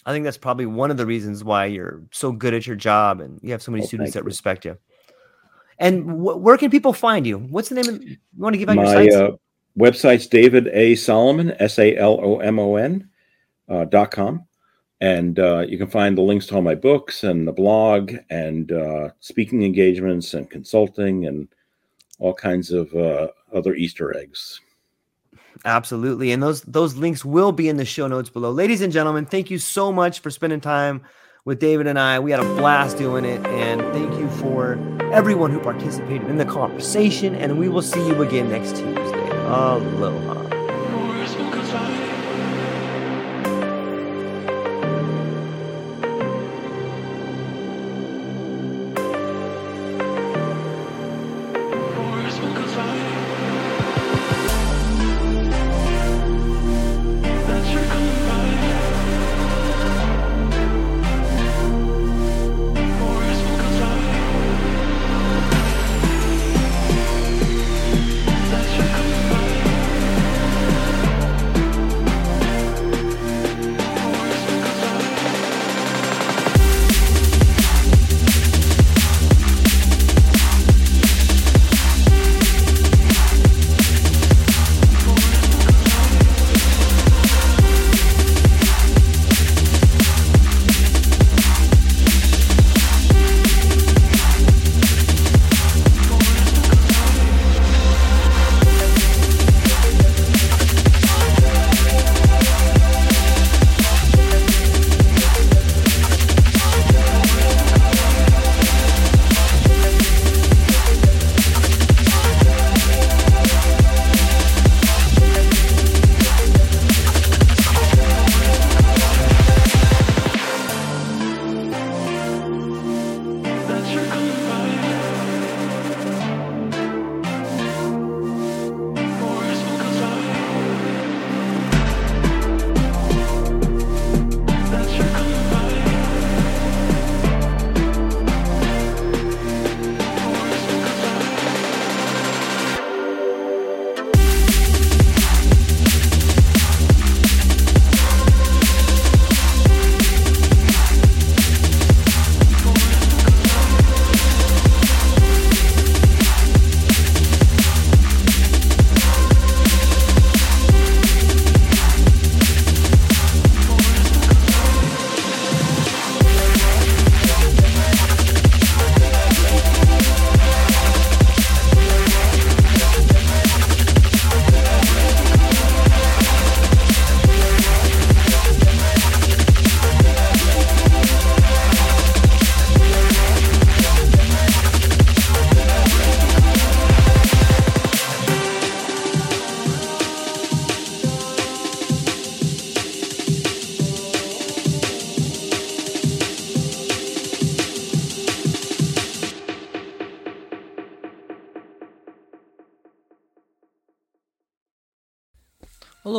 [SPEAKER 1] I think that's probably one of the reasons why you're so good at your job and you have so many
[SPEAKER 2] Oh,
[SPEAKER 1] students that
[SPEAKER 2] you.
[SPEAKER 1] respect you. And wh- where can people find you? What's the name of you want to give out your
[SPEAKER 2] My
[SPEAKER 1] sites?
[SPEAKER 2] uh, website's David A. Salomon, S A L O M O N, uh, dot com. And uh, you can find the links to all my books and the blog and uh, speaking engagements and consulting and all kinds of uh, other Easter eggs.
[SPEAKER 1] Absolutely. And those those links will be in the show notes below. Ladies and gentlemen, thank you so much for spending time with David and I. We had a blast doing it and thank you for everyone who participated in the conversation and we will see you again next Tuesday. Aloha.